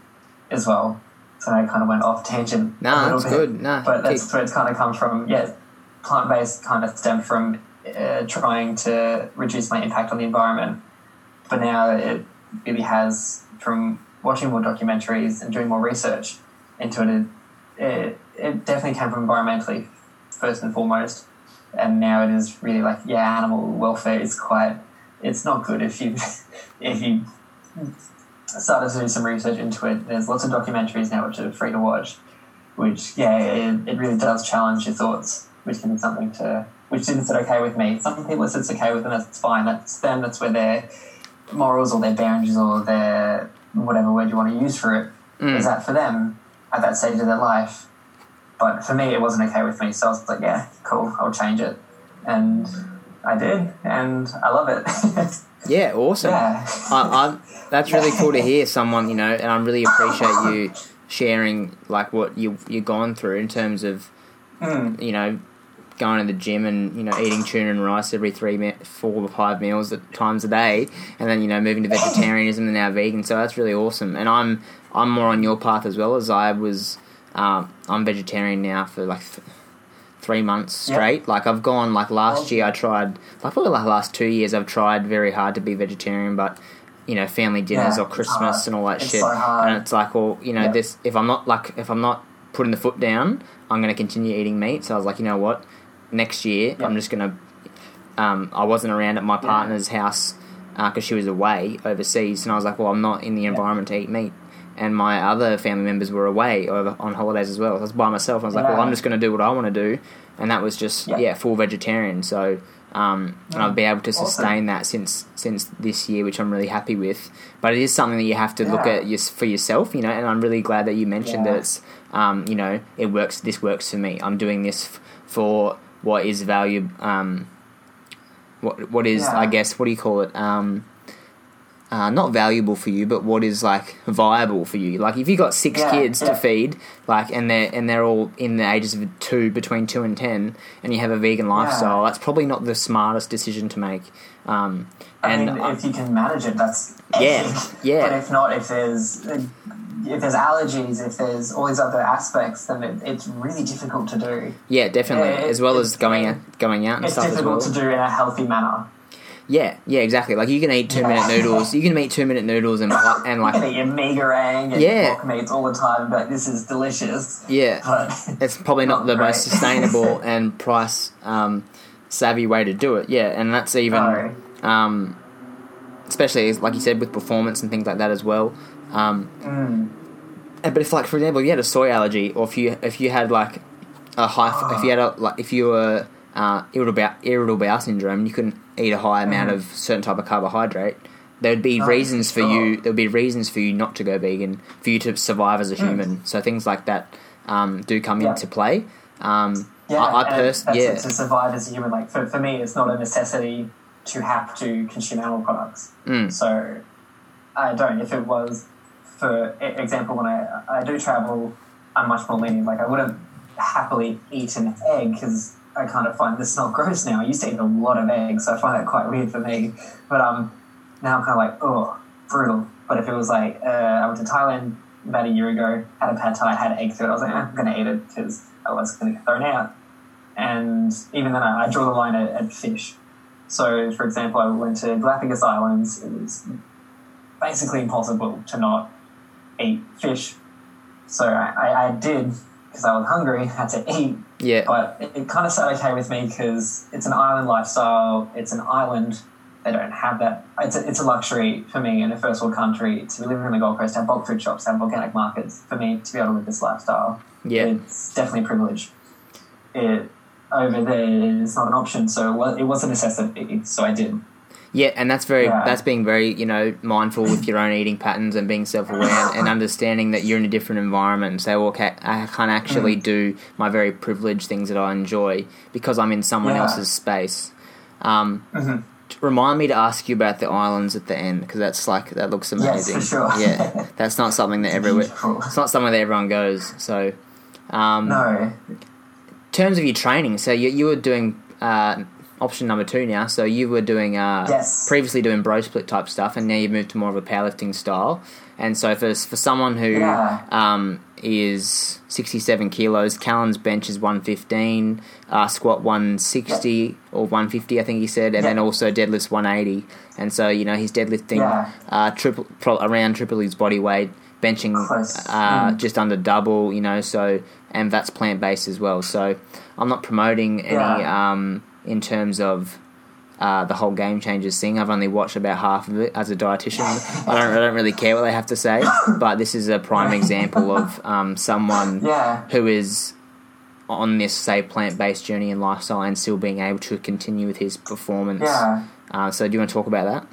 as well. So I kind of went off tangent. a No, little that's bit, good. No, But that's keep- where it's kind of come from. Yeah, plant based kind of stemmed from uh, trying to reduce my impact on the environment. But now it really has from watching more documentaries and doing more research into it. It, it, it definitely came from environmentally first and foremost, and now it is really like yeah, animal welfare is quite. It's not good if you if you started to do some research into it. There's lots of documentaries now which are free to watch, which yeah, it, it really does challenge your thoughts, which can be something to which didn't sit okay with me. Some people it sits okay with, and that's fine. That's them. That's where their morals or their boundaries or their whatever word you want to use for it is Mm. at for them at that stage of their life. But for me, it wasn't okay with me. So I was like, yeah, cool, I'll change it. And I did, and I love it. Yeah, awesome. yeah. I, I, that's really cool to hear someone, you know, and I really appreciate you sharing like what you you've gone through in terms of Mm. you know going to the gym and you know eating tuna and rice every three me- four or five meals at times a day and then you know moving to vegetarianism and now vegan. So that's really awesome. And i'm i'm more on your path as well as i was um, i'm vegetarian now for like th- three months straight. Like i've gone like last year i tried like probably like the last two years i've tried very hard to be vegetarian but you know family dinners Yeah, or christmas hard. and all that It's shit. so and it's like well you know Yeah. this if i'm not like if i'm not putting the foot down i'm going to continue eating meat. So i was like you know what next year Yeah. i'm just going to um, i wasn't around at my partner's house because she was away overseas and i was like well i'm not in the environment to eat meat and my other family members were away over on holidays as well. I was by myself. I was like, well, I'm just going to do what I want to do, and that was just yeah, Yeah. full vegetarian. So, um, and I've been able to Awesome. sustain that since since this year, which I'm really happy with. But it is something that you have to look at your, for yourself, you know. And I'm really glad that you mentioned Yeah. that it's, um, you know, it works. This works for me. I'm doing this f- for what is value. Um, what what is Yeah. I guess what do you call it? Um, uh, not valuable for you, but what is like viable for you. Like if you got six Yeah, kids to feed, like and they're and they're all in the ages of two, between two and ten, and you have a vegan lifestyle, that's probably not the smartest decision to make. Um, I and mean, if you can manage it, that's Yeah, epic. yeah. But if not, if there's if there's allergies, if there's all these other aspects, then it, it's really difficult to do. yeah, definitely, it- as well as going out, going out and It's stuff well. difficult to do in a healthy manner. Yeah, yeah, exactly. Like you can eat two Yeah. minute noodles, you can eat two minute noodles and and You can like eat your Mi Goreng and Yeah. pork meats all the time, but this is delicious. yeah, But it's probably not Not the great. most sustainable and price um, savvy way to do it. Yeah, and that's even. no. um, especially like you said with performance and things like that as well. Um, Mm. but if like for example, if you had a soy allergy, or if you if you had like a high, if you had a like if you were uh, irritable bowel, irritable bowel syndrome, you couldn't eat a high amount Mhm. of certain type of carbohydrate. There would be Oh, reasons for you. There would be reasons for you not to go vegan, for you to survive as a Mm. human. So things like that um, do come Yeah. into play. Um, Yeah, I, I pers- yeah, to survive as a human. Like for, for me, it's not a necessity to have to consume animal products. Mm. So I don't. If it was, for example, when I I do travel, I'm much more lenient. Like I wouldn't happily eat an egg because I kind of find this smell gross now. I used to eat a lot of eggs, so I find that quite weird for me. But um, now I'm kind of like, oh, brutal. But if it was like uh, I went to Thailand about a year ago. Had a pad thai, had egg through it. I was like, eh, I'm going to eat it because otherwise it's going to get thrown out. And even then, I, I draw the line at, at fish. So, for example, I went to Galapagos Islands. It was basically impossible to not eat fish. So I, I, did because I was hungry, had to eat. Yeah. But it, it kind of sat okay with me because it's an island lifestyle. It's an island. They don't have that. It's a, it's a luxury for me in a first world country to be living on the Gold Coast, have bulk food shops, have organic markets. For me to be able to live this lifestyle, Yeah. it's definitely a privilege. It over there is not an option, so it was, it was a necessity. So I did. Yeah, and that's very Yeah. that's being very you know mindful with your own eating patterns and being self aware and understanding that you're in a different environment and say, well, okay, I can't actually Mm. do my very privileged things that I enjoy because I'm in someone Yeah. else's space. Um, Mhm. Remind me to ask you about the islands at the end because that's like that looks Yes, amazing. for sure. Yeah, that's not something that everywhere. It's not somewhere that everyone goes. So, um, No, in terms of your training, so you, you were doing uh, option number two now. So you were doing uh, Yes. previously doing bro split type stuff, and now you've moved to more of a powerlifting style. And so for for someone who Yeah. um, is sixty seven kilos, Callan's bench is one fifteen, uh, squat one sixty or one fifty, I think he said, and Yeah. then also deadlifts one eighty. And so you know he's deadlifting Yeah. uh, triple pro, around triple his body weight, benching uh, Mm. just under double. You know, so and that's plant based as well. So I'm not promoting any Yeah. um, in terms of uh, the whole game changers thing. I've only watched about half of it as a dietitian. I don't I don't really care what they have to say, but this is a prime example of um, someone yeah, who is on this say plant based journey and lifestyle and still being able to continue with his performance. yeah. Uh, so do you want to talk about that?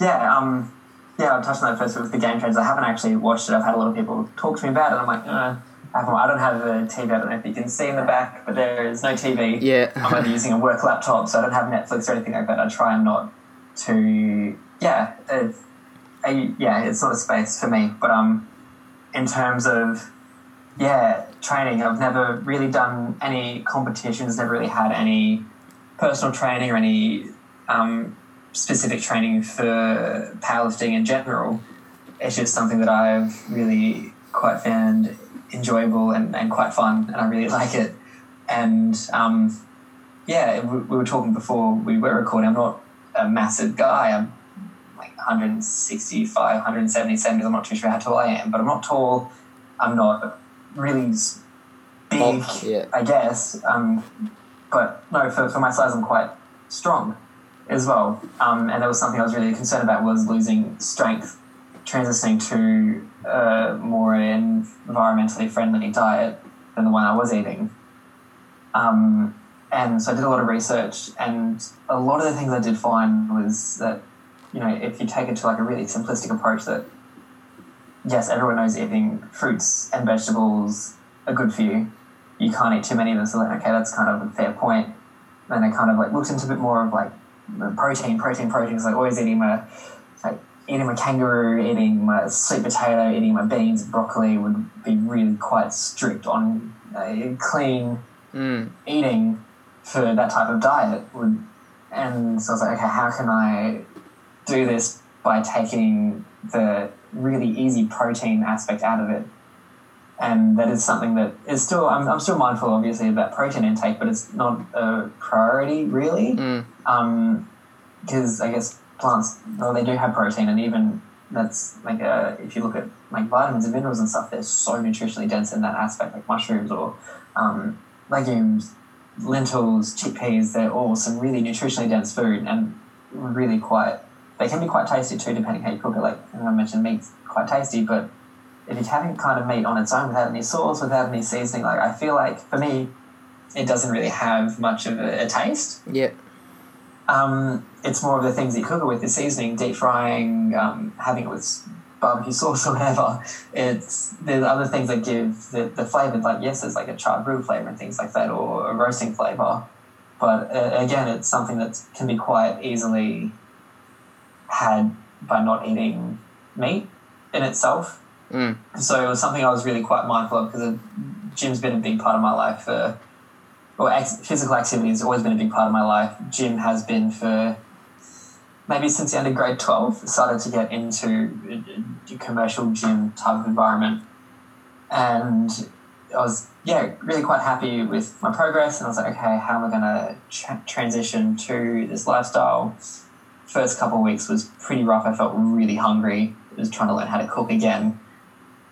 Yeah, um, yeah, I'll touch on that first with the game changers. I haven't actually watched it. I've had a lot of people talk to me about it. I'm like, uh, I don't have a TV. I don't know if you can see in the back, but there is no TV. Yeah. I'm only using a work laptop, so I don't have Netflix or anything like that. I try and not to. Yeah, it, I, yeah, it's not a space for me. But um, in terms of yeah, training, I've never really done any competitions. Never really had any personal training or any um, specific training for powerlifting in general. It's just something that I've really quite found enjoyable and, and quite fun, and I really like it. And um, yeah, we, we were talking before we were recording. I'm not a massive guy. I'm like 165, 170 centimeters. I'm not too sure how tall I am, but I'm not tall. I'm not really big, Bulk, yeah. I guess. Um, but no, for, for my size, I'm quite strong as well. Um, and that was something I was really concerned about was losing strength, transitioning to a more environmentally friendly diet than the one I was eating. Um, and so I did a lot of research, and a lot of the things I did find was that, you know, if you take it to like a really simplistic approach that, yes, everyone knows eating fruits and vegetables are good for you. You can't eat too many of them, so like, okay, that's kind of a fair point. Then I kind of like looked into a bit more of like protein, protein, protein. Because like always eating my like eating my kangaroo, eating my sweet potato, eating my beans, broccoli would be really quite strict on uh, clean Mm. eating for that type of diet would and so I was like, okay, how can I do this by taking the really easy protein aspect out of it? And that is something that is still I'm, I'm still mindful obviously about protein intake, but it's not a priority really. Mm. Um, because I guess plants, well, they do have protein, and even that's like uh if you look at like vitamins and minerals and stuff, they're so nutritionally dense in that aspect, like mushrooms or um, legumes, lentils, chickpeas. They're all some really nutritionally dense food and really quite. They can be quite tasty too, depending how you cook it. Like I mentioned, meat's quite tasty, but if you're having kind of meat on its own without any sauce, without any seasoning, like I feel like for me, it doesn't really have much of a, a taste. Yeah. Um, it's more of the things that you cook it with, the seasoning, deep frying, um, having it with barbecue sauce or whatever. It's there's other things that give the, the flavour. Like yes, there's like a charred brew flavour and things like that, or a roasting flavour. But uh, again, it's something that can be quite easily had by not eating meat in itself. Mm. So it was something I was really quite mindful of because gym's been a big part of my life for, or ex- physical activity has always been a big part of my life. Gym has been for maybe since the end of grade 12, started to get into a, a commercial gym type of environment. And I was, yeah, really quite happy with my progress. And I was like, okay, how am I going to tra- transition to this lifestyle? First couple of weeks was pretty rough. I felt really hungry. I was trying to learn how to cook again.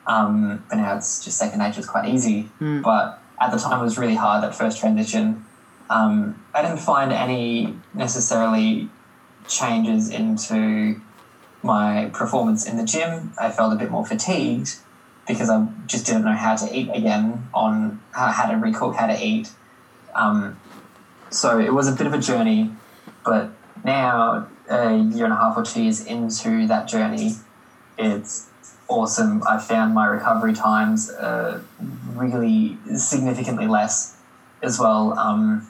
Um, but now it's just second nature. It's quite easy. Mm. But at the time, it was really hard, that first transition. Um, I didn't find any necessarily changes into my performance in the gym. I felt a bit more fatigued because I just didn't know how to eat again on how, how to recook, how to eat. Um, so it was a bit of a journey, but now, a year and a half or two years into that journey, it's awesome. I found my recovery times uh, really significantly less as well. Um,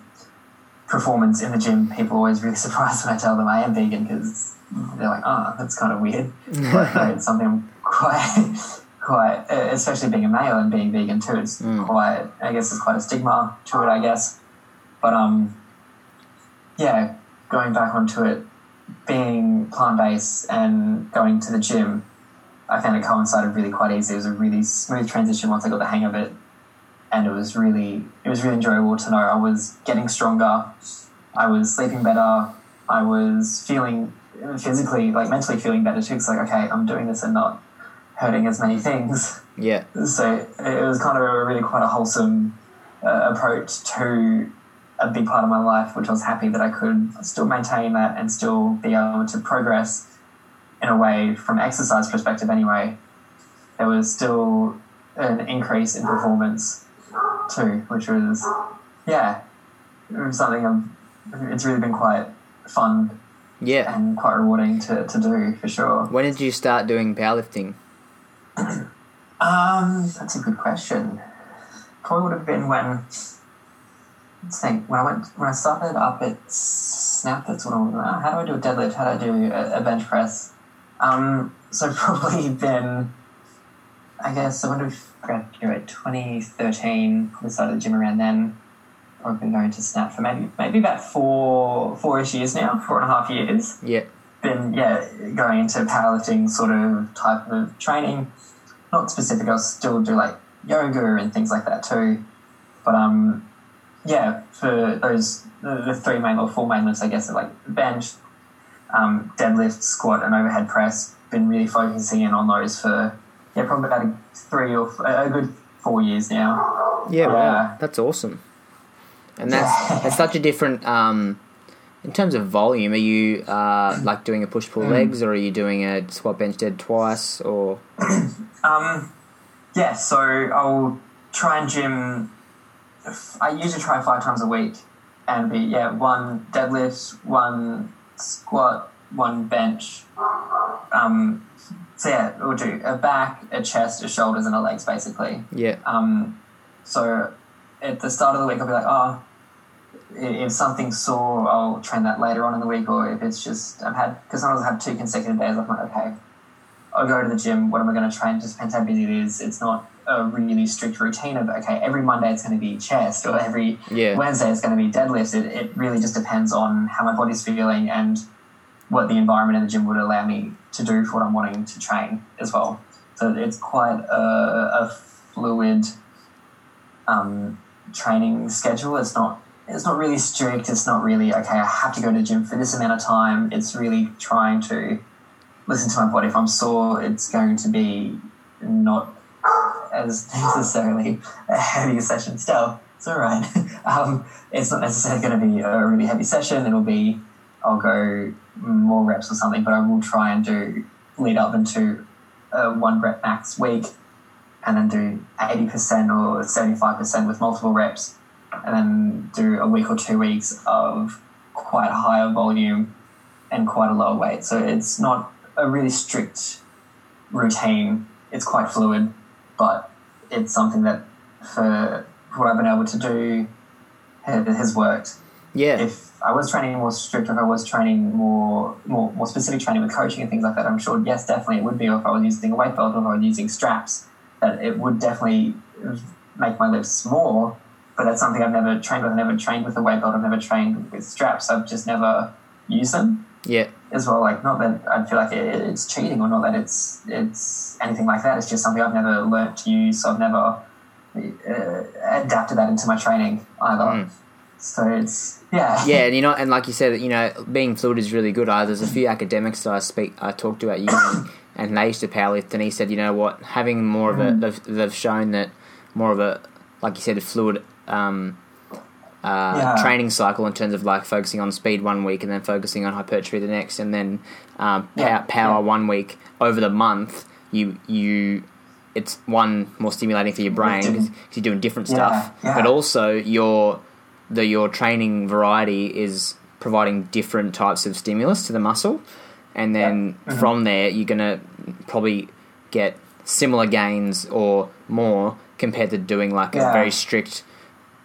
performance in the gym, people are always really surprised when I tell them I am vegan because they're like, "Oh, that's kind of weird." but no, it's something I'm quite, quite, uh, especially being a male and being vegan too. It's Mm. quite, I guess, there's quite a stigma to it. I guess, but um, yeah, going back onto it, being plant based and going to the gym, I found it coincided really quite easy. It was a really smooth transition once I got the hang of it, and it was really it was really enjoyable to know I was getting stronger, I was sleeping better, I was feeling physically like mentally feeling better too. It's like okay, I'm doing this and not hurting as many things. Yeah. So it was kind of a really quite a wholesome uh, approach to a big part of my life, which I was happy that I could still maintain that and still be able to progress in a way from exercise perspective anyway. There was still an increase in performance too, which was yeah, it was something I've, it's really been quite fun Yeah. and quite rewarding to, to do for sure. When did you start doing powerlifting? Um, that's a good question. Probably would have been when. Let's think. When I went, when I started up at Snap, that's what I was. How do I do a deadlift? How do I do a, a bench press? Um, so probably been. I guess I would have graduated 2013. Probably started the gym around then. I've been going to Snap for maybe maybe about four four-ish years now, four and a half years Yeah. been yeah going into powerlifting sort of type of training. Not specific. I'll still do like yoga and things like that too. But um, yeah, for those the, the three main or four main lifts, I guess, are like bench, um, deadlift, squat, and overhead press. Been really focusing in on those for yeah probably about a three or f- a good four years now. Yeah, wow. That's awesome. And that's that's such a different um in terms of volume, are you uh, like doing a push pull legs or are you doing a squat bench dead twice or Um, yeah, so I'll try and gym. I usually try five times a week, and be yeah one deadlift, one squat, one bench. Um, so yeah, we'll do a back, a chest, a shoulders, and a legs basically. yeah. Um, so at the start of the week, I'll be like, oh, if something's sore, I'll train that later on in the week, or if it's just I've had because sometimes I have two consecutive days. I'm like, okay, I'll go to the gym. What am I going to train? It just depends how busy it is. It's not a really strict routine of okay, every Monday it's going to be chest, or every Yeah. Wednesday it's going to be deadlift. It, it really just depends on how my body's feeling and what the environment in the gym would allow me to do for what I'm wanting to train as well. So it's quite a, a fluid um, training schedule. It's not it's not really strict. It's not really okay. I have to go to the gym for this amount of time. It's really trying to listen to my body. If I'm sore, it's going to be not as necessarily a heavy session. Still, it's all right. um, it's not necessarily going to be a really heavy session. It'll be I'll go more reps or something, but I will try and do lead up into a one rep max week and then do 80% or 75% with multiple reps and then do a week or two weeks of quite higher volume and quite a lower weight. So it's not a really strict routine. It's quite fluid, but it's something that for what I've been able to do ha- has worked Yeah. if I was training more strict, if I was training more, more, more specific training with coaching and things like that, I'm sure, yes, definitely it would be. Or if I was using a weight belt, or if I was using straps, that it would definitely make my lifts more. But that's something I've never trained with. I've never trained with a weight belt. I've never trained with straps. I've just never used them. yeah. As well. Like, not that I feel like it, it's cheating or not that it's it's anything like that. It's just something I've never learnt to use, so I've never uh, adapted that into my training either. Mm. So it's yeah, Yeah, and you know, and like you said, you know, being fluid is really good. Uh, there's a few academics that I speak, I talked to at uni, and they used to powerlift, and he said, you know what, having more of a, Mm. they've, they've shown that more of a, like you said, a fluid um, uh, Yeah. training cycle in terms of like focusing on speed one week and then focusing on hypertrophy the next, and then um, power, Yeah, power yeah. one week over the month. You you. It's one more stimulating for your brain because you're doing different stuff, but also your the your training variety is providing different types of stimulus to the muscle, and then. Mhm. from there you're gonna probably get similar gains or more compared to doing like a very strict.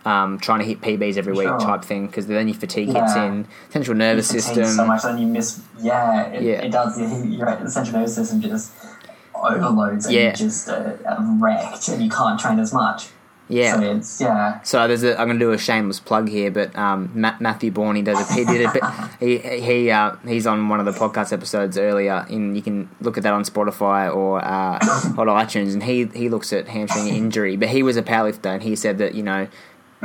Um, trying to hit PBs every week Sure. type thing because then your fatigue hits in, central nervous system. so much, then you miss. Yeah, it, Yeah. it does. You're right. The central nervous system just overloads and Yeah. you just uh, wrecked, and you can't train as much. yeah, So it's yeah. So there's a, I'm going to do a shameless plug here, but um, Ma- Matthew Bourne, he does a, he did a bit, he he uh, he's on one of the podcast episodes earlier. In you can look at that on Spotify or uh, on iTunes, and he he looks at hamstring injury, but he was a powerlifter, and he said that you know,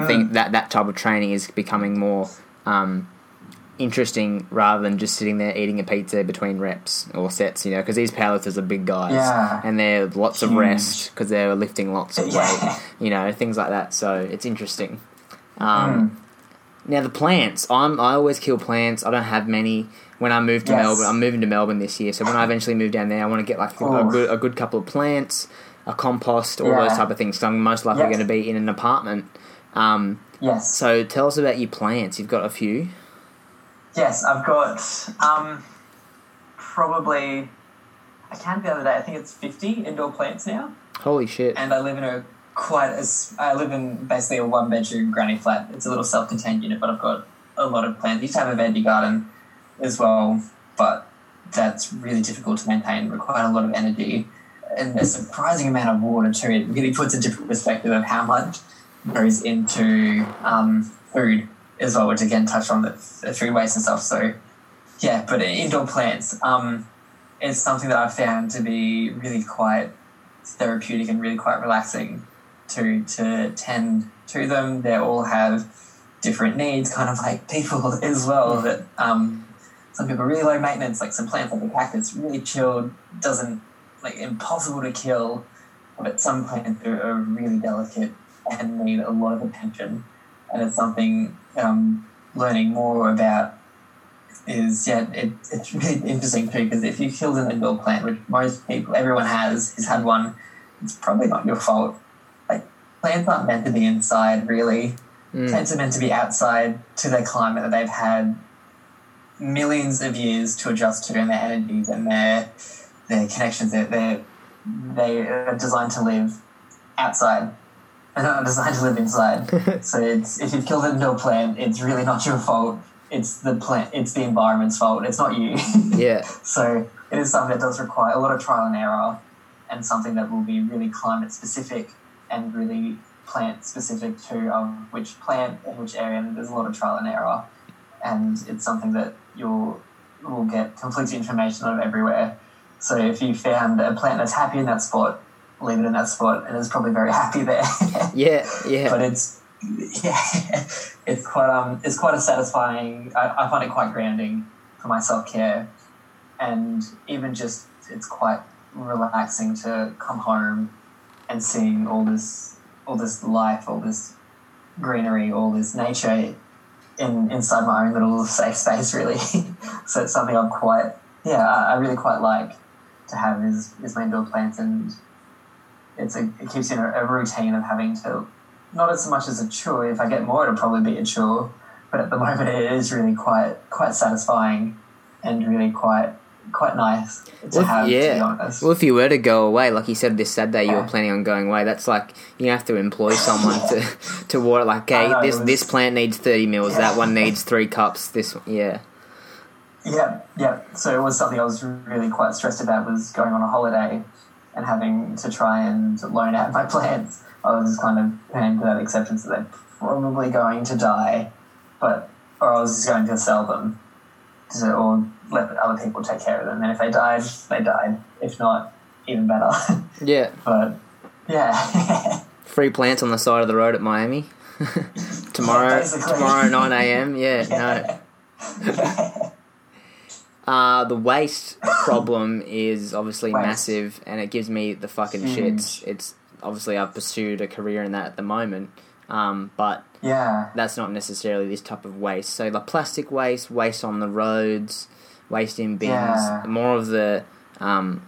think that that type of training is becoming more. Um, interesting rather than just sitting there eating a pizza between reps or sets, you know, because these powerlifters are big guys Yeah. and they're lots of rest because they're lifting lots of weight, Yeah. you know, things like that. So it's interesting. Um, Hmm. Now the plants, I'm I always kill plants. I don't have many. When I move to Yes. Melbourne, I'm moving to Melbourne this year. So when I eventually move down there, I want to get like a, Oh. good a good couple of plants, a compost, all Yeah. those type of things. So I'm most likely going to be in an apartment. Um, Yes. so tell us about your plants. You've got a few. Yes, I've got um, probably. I counted the other day. I think it's fifty indoor plants now, Holy shit! and I live in a quite as I live in basically a one bedroom granny flat. It's a little self contained unit, but I've got a lot of plants. I used to have a veggie garden as well, but that's really difficult to maintain. Required a lot of energy and a surprising amount of water too. It really puts a different perspective of how much goes into um, food as well, which again touched on the, the food waste and stuff. So yeah, but indoor plants, um, it's something that I've found to be really quite therapeutic and really quite relaxing to to tend to them. They all have different needs, kind of like people as well. That um, some people are really low maintenance, like some plants like the cactus, really chilled, doesn't like impossible to kill. But some plants are, are really delicate and need a lot of attention, and it's something um, learning more about is yeah, it, it's really interesting too because if you killed an indoor plant, which most people, everyone has, has had one, it's probably not your fault. Like plants aren't meant to be inside, really. Mm. Plants are meant to be outside to their climate that they've had millions of years to adjust to, and their energies and their their connections. They're, they're they are designed to live outside. They're not designed to live inside. so it's if you've killed an indoor plant, it's really not your fault. It's the plant. It's the environment's fault. It's not you. Yeah, So it is something that does require a lot of trial and error, and something that will be really climate specific and really plant specific to um, which plant in which area. And there's a lot of trial and error, and it's something that you'll will get complete information on everywhere. So if you found a plant that's happy in that spot, leave it in that spot, and it's probably very happy there. yeah, yeah. but it's yeah, it's quite um, it's quite a satisfying. I, I find it quite grounding for my self care, and even just it's quite relaxing to come home and seeing all this all this life, all this greenery, all this nature in inside my own little safe space. Really, so it's something I'm quite yeah, I, I really quite like to have is is my indoor plants and. It's a, it keeps you in a, a routine of having to not as much as a chore. If I get more, it'll probably be a chore. But at the moment, it is really quite quite satisfying and really quite quite nice to Well, have. To be yeah. honest, Well, if you were to go away, like you said this Saturday, you were planning on going away. That's like you have to employ someone to to water. Like, okay, know, this was- this plant needs thirty mils. Yeah. That one needs three cups. This, one- yeah, yeah, yeah. So it was something I was really quite stressed about. Was going on a holiday and having to try and loan out my plants. I was just kind of paying to that acceptance that they're probably going to die, but or I was just going to sell them. to, or let other people take care of them. And if they died, they died. If not, even better. Yeah. but yeah, Free plants on the side of the road at Miami. tomorrow, basically. tomorrow, 9 a.m. Yeah, no. Uh, the waste problem is obviously Waste. massive, and it gives me the fucking Huge. shits. It's obviously I've pursued a career in that at the moment, um, but yeah, that's not necessarily this type of waste. So the plastic waste, waste on the roads, waste in bins, Yeah. more of the um,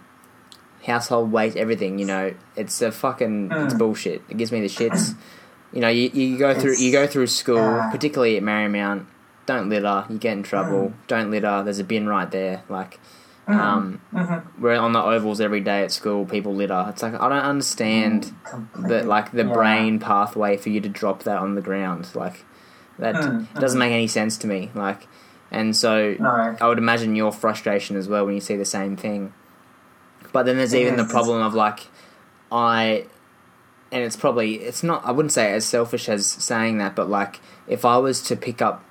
household waste, everything. You know, it's a fucking it's Mm. bullshit. It gives me the shits. You know, you, you go through you go through school, yeah. particularly at Marymount. Don't litter, you get in trouble. Don't litter. There's a bin right there. Like, um, Mm-hmm. we're on the ovals every day at school. People litter. It's like I don't understand completely. the like the Yeah. brain pathway for you to drop that on the ground. Like that Mm, doesn't make any sense to me. Like, and so No. I would imagine your frustration as well when you see the same thing. But then there's It even the problem of like I, and it's probably it's not. I wouldn't say as selfish as saying that, but like if I was to pick up.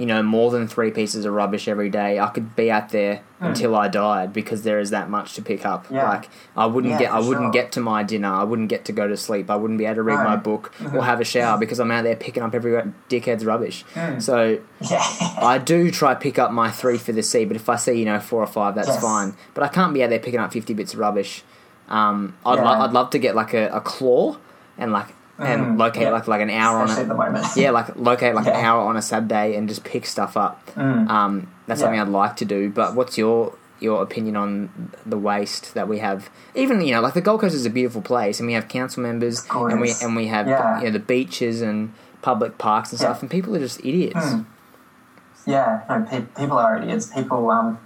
You know, more than three pieces of rubbish every day. I could be out there until I died because there is that much to pick up. Yeah. Like I wouldn't Yeah, get, I wouldn't sure. get to my dinner. I wouldn't get to go to sleep. I wouldn't be able to read No. my book or have a shower because I'm out there picking up every dickhead's rubbish. Mm. So Yeah. I do try pick up my three for the sea, but if I see you know four or five, that's Yes. fine. But I can't be out there picking up fifty bits of rubbish. Um, I'd, lo- I'd love to get like a, a claw and like and Mhm. locate Yeah. like like an hour Especially on it. Yeah, like locate like an hour on a Saturday and just pick stuff up. Mm. Um, that's Yeah. something I'd like to do. But what's your your opinion on the waste that we have? Even you know, like the Gold Coast is a beautiful place, and we have council members, and we and we have Yeah. you know the beaches and public parks and Yeah. stuff, and people are just idiots. Mm. Yeah, no, pe- people are idiots. People, um,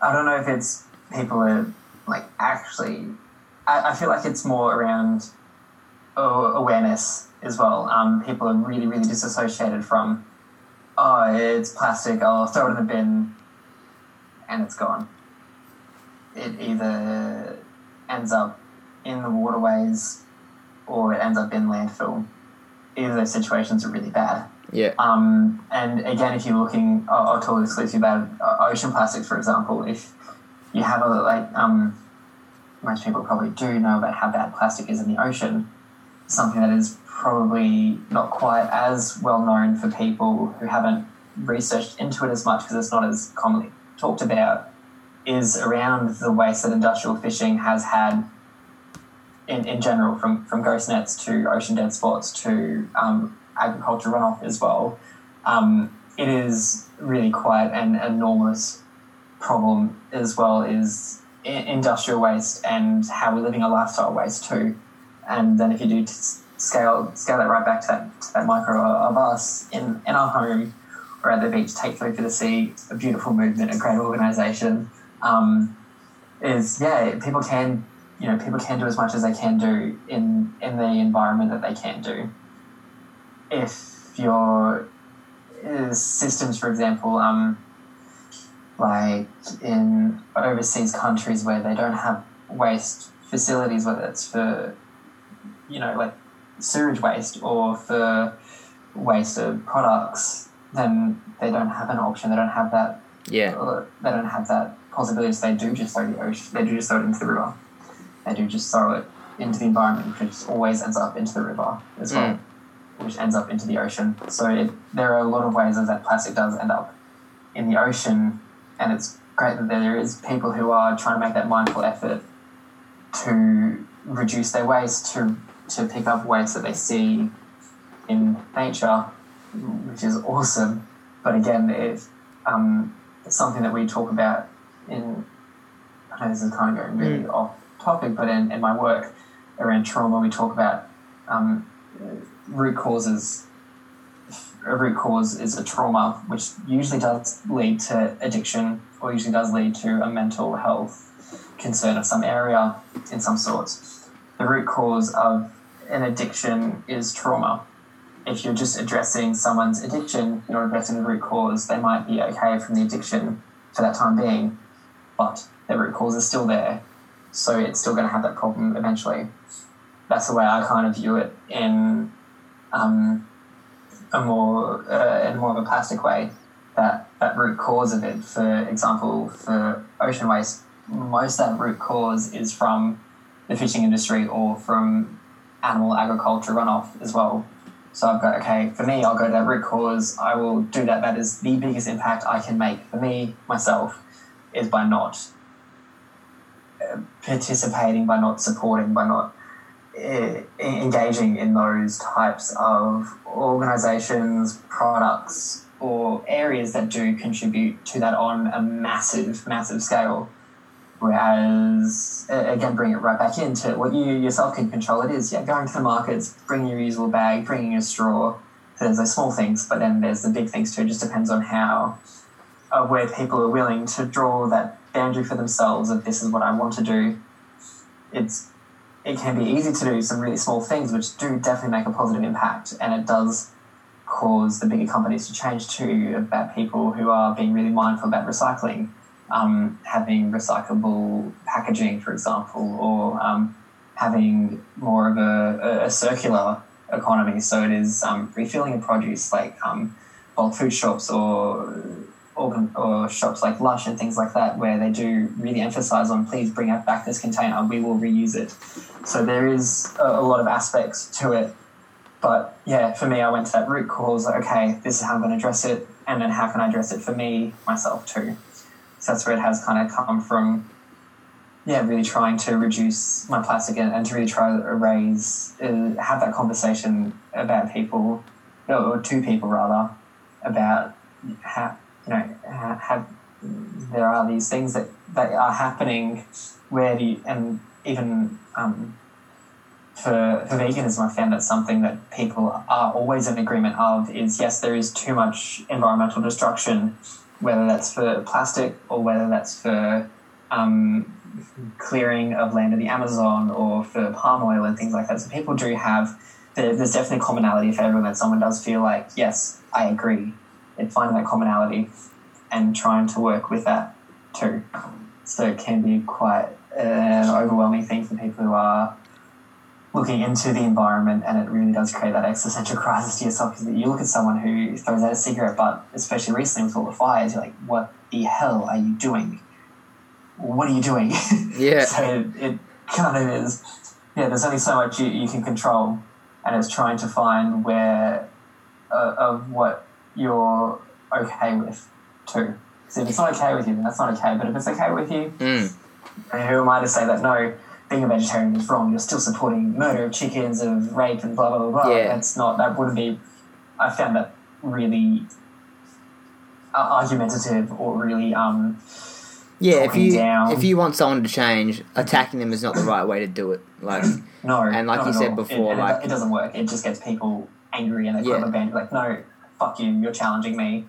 I don't know if it's people are like actually. I, I feel like it's more around awareness as well. Um, people are really, really disassociated from. Oh, it's plastic. I'll throw it in the bin, and it's gone. It either ends up in the waterways, or it ends up in landfill. Either those situations are really bad. Yeah, Um, and again, if you're looking, I'll, I'll talk exclusively about uh, ocean plastics, for example. If you have a like, um, most people probably do know about how bad plastic is in the ocean. Something that is probably not quite as well known for people who haven't researched into it as much because it's not as commonly talked about is around the waste that industrial fishing has had in, in general, from, from ghost nets to ocean dead spots to um, agriculture runoff as well. Um, it is really quite an enormous problem as well is industrial waste and how we're living a lifestyle waste too. And then if you do scale scale that right back to that, to that micro of us in, in our home or at the beach, take three for the sea, a beautiful movement, a great organisation. Um, is yeah, people can you know people can do as much as they can do in in the environment that they can do. If your uh, systems, for example, um, like in overseas countries where they don't have waste facilities, whether it's for you know like sewage waste or for waste of products, then they don't have an option. They don't have that yeah, uh, they don't have that possibility. So they do just throw the ocean. They do just throw it into the river. They do just throw it into the environment, which always ends up into the river as well, which ends up into the ocean. So it, there are a lot of ways that that plastic does end up in the ocean, and it's great that there is people who are trying to make that mindful effort to reduce their waste, to to pick up waste that they see in nature, which is awesome. But again, if um, it's something that we talk about in I know this is kind of going really off topic, but in, in my work around trauma, we talk about um, root causes. A root cause is a trauma, which usually does lead to addiction or usually does lead to a mental health concern of some area in some sorts. The root cause of an addiction is trauma if you're just addressing someone's addiction, you're not addressing the root cause, they might be okay from the addiction for that time being, but the root cause is still there. So it's still going to have that problem eventually. That's the way I kind of view it in um, a more uh, in more of a plastic way. That that root cause of it, for example, for ocean waste, most of that root cause is from the fishing industry or from animal agriculture runoff as well. So I've got, okay, for me, I'll go to that root cause. I will do that. That is the biggest impact I can make for me, myself, is by not uh, participating, by not supporting, by not uh, engaging in those types of organizations, products, or areas that do contribute to that on a massive, massive scale. Whereas, again, bring it right back into what you yourself can control. It is, yeah, going to the markets, bringing your reusable bag, bringing a straw. There's those small things, but then there's the big things too. It just depends on how, uh, where people are willing to draw that boundary for themselves of this is what I want to do. It's it can be easy to do some really small things, which do definitely make a positive impact, and it does cause the bigger companies to change too about people who are being really mindful about recycling, um, having recyclable packaging, for example, or um, having more of a, a, circular economy. So it is um, refilling of produce like um, bulk food shops or organ, or shops like Lush and things like that, where they do really emphasize on please bring back this container, we will reuse it. So there is a, a lot of aspects to it. But yeah, for me, I went to that root cause. Like, okay, this is how I'm going to address it, and then how can I address it for me myself too. So that's where it has kind of come from. Yeah, really trying to reduce my plastic and, and to really try to raise, uh, have that conversation about people, or to people rather, about how you know, have there are these things that, that are happening where the and even um, for, for veganism, I found that something that people are always in agreement of is yes, there is too much environmental destruction, whether that's for plastic or whether that's for um, clearing of land in the Amazon or for palm oil and things like that. So people do have there's definitely commonality for everyone that someone does feel like yes, I agree and finding that commonality and trying to work with that too. So it can be quite an overwhelming thing for people who are looking into the environment and it really does create that existential crisis to yourself because you look at someone who throws out a cigarette butt, especially recently with all the fires, you're like, what the hell are you doing? What are you doing? Yeah. so it, it, kind of is, yeah, there's only so much you, you can control and it's trying to find where, uh, of what you're okay with too. So if it's not okay with you, then that's not okay. But if it's okay with you, mm. who am I to say that no, being a vegetarian is wrong? You're still supporting murder of chickens, of rape, and blah blah blah blah. Yeah. That's not. That wouldn't be. I found that really uh, argumentative or really. um yeah, if you down. if you want someone to change, attacking them is not the right way to do it. Like no, and like you said all. before, it, like it, doesn't work. It just gets people angry and they yeah. a band like, no, fuck you, you're challenging me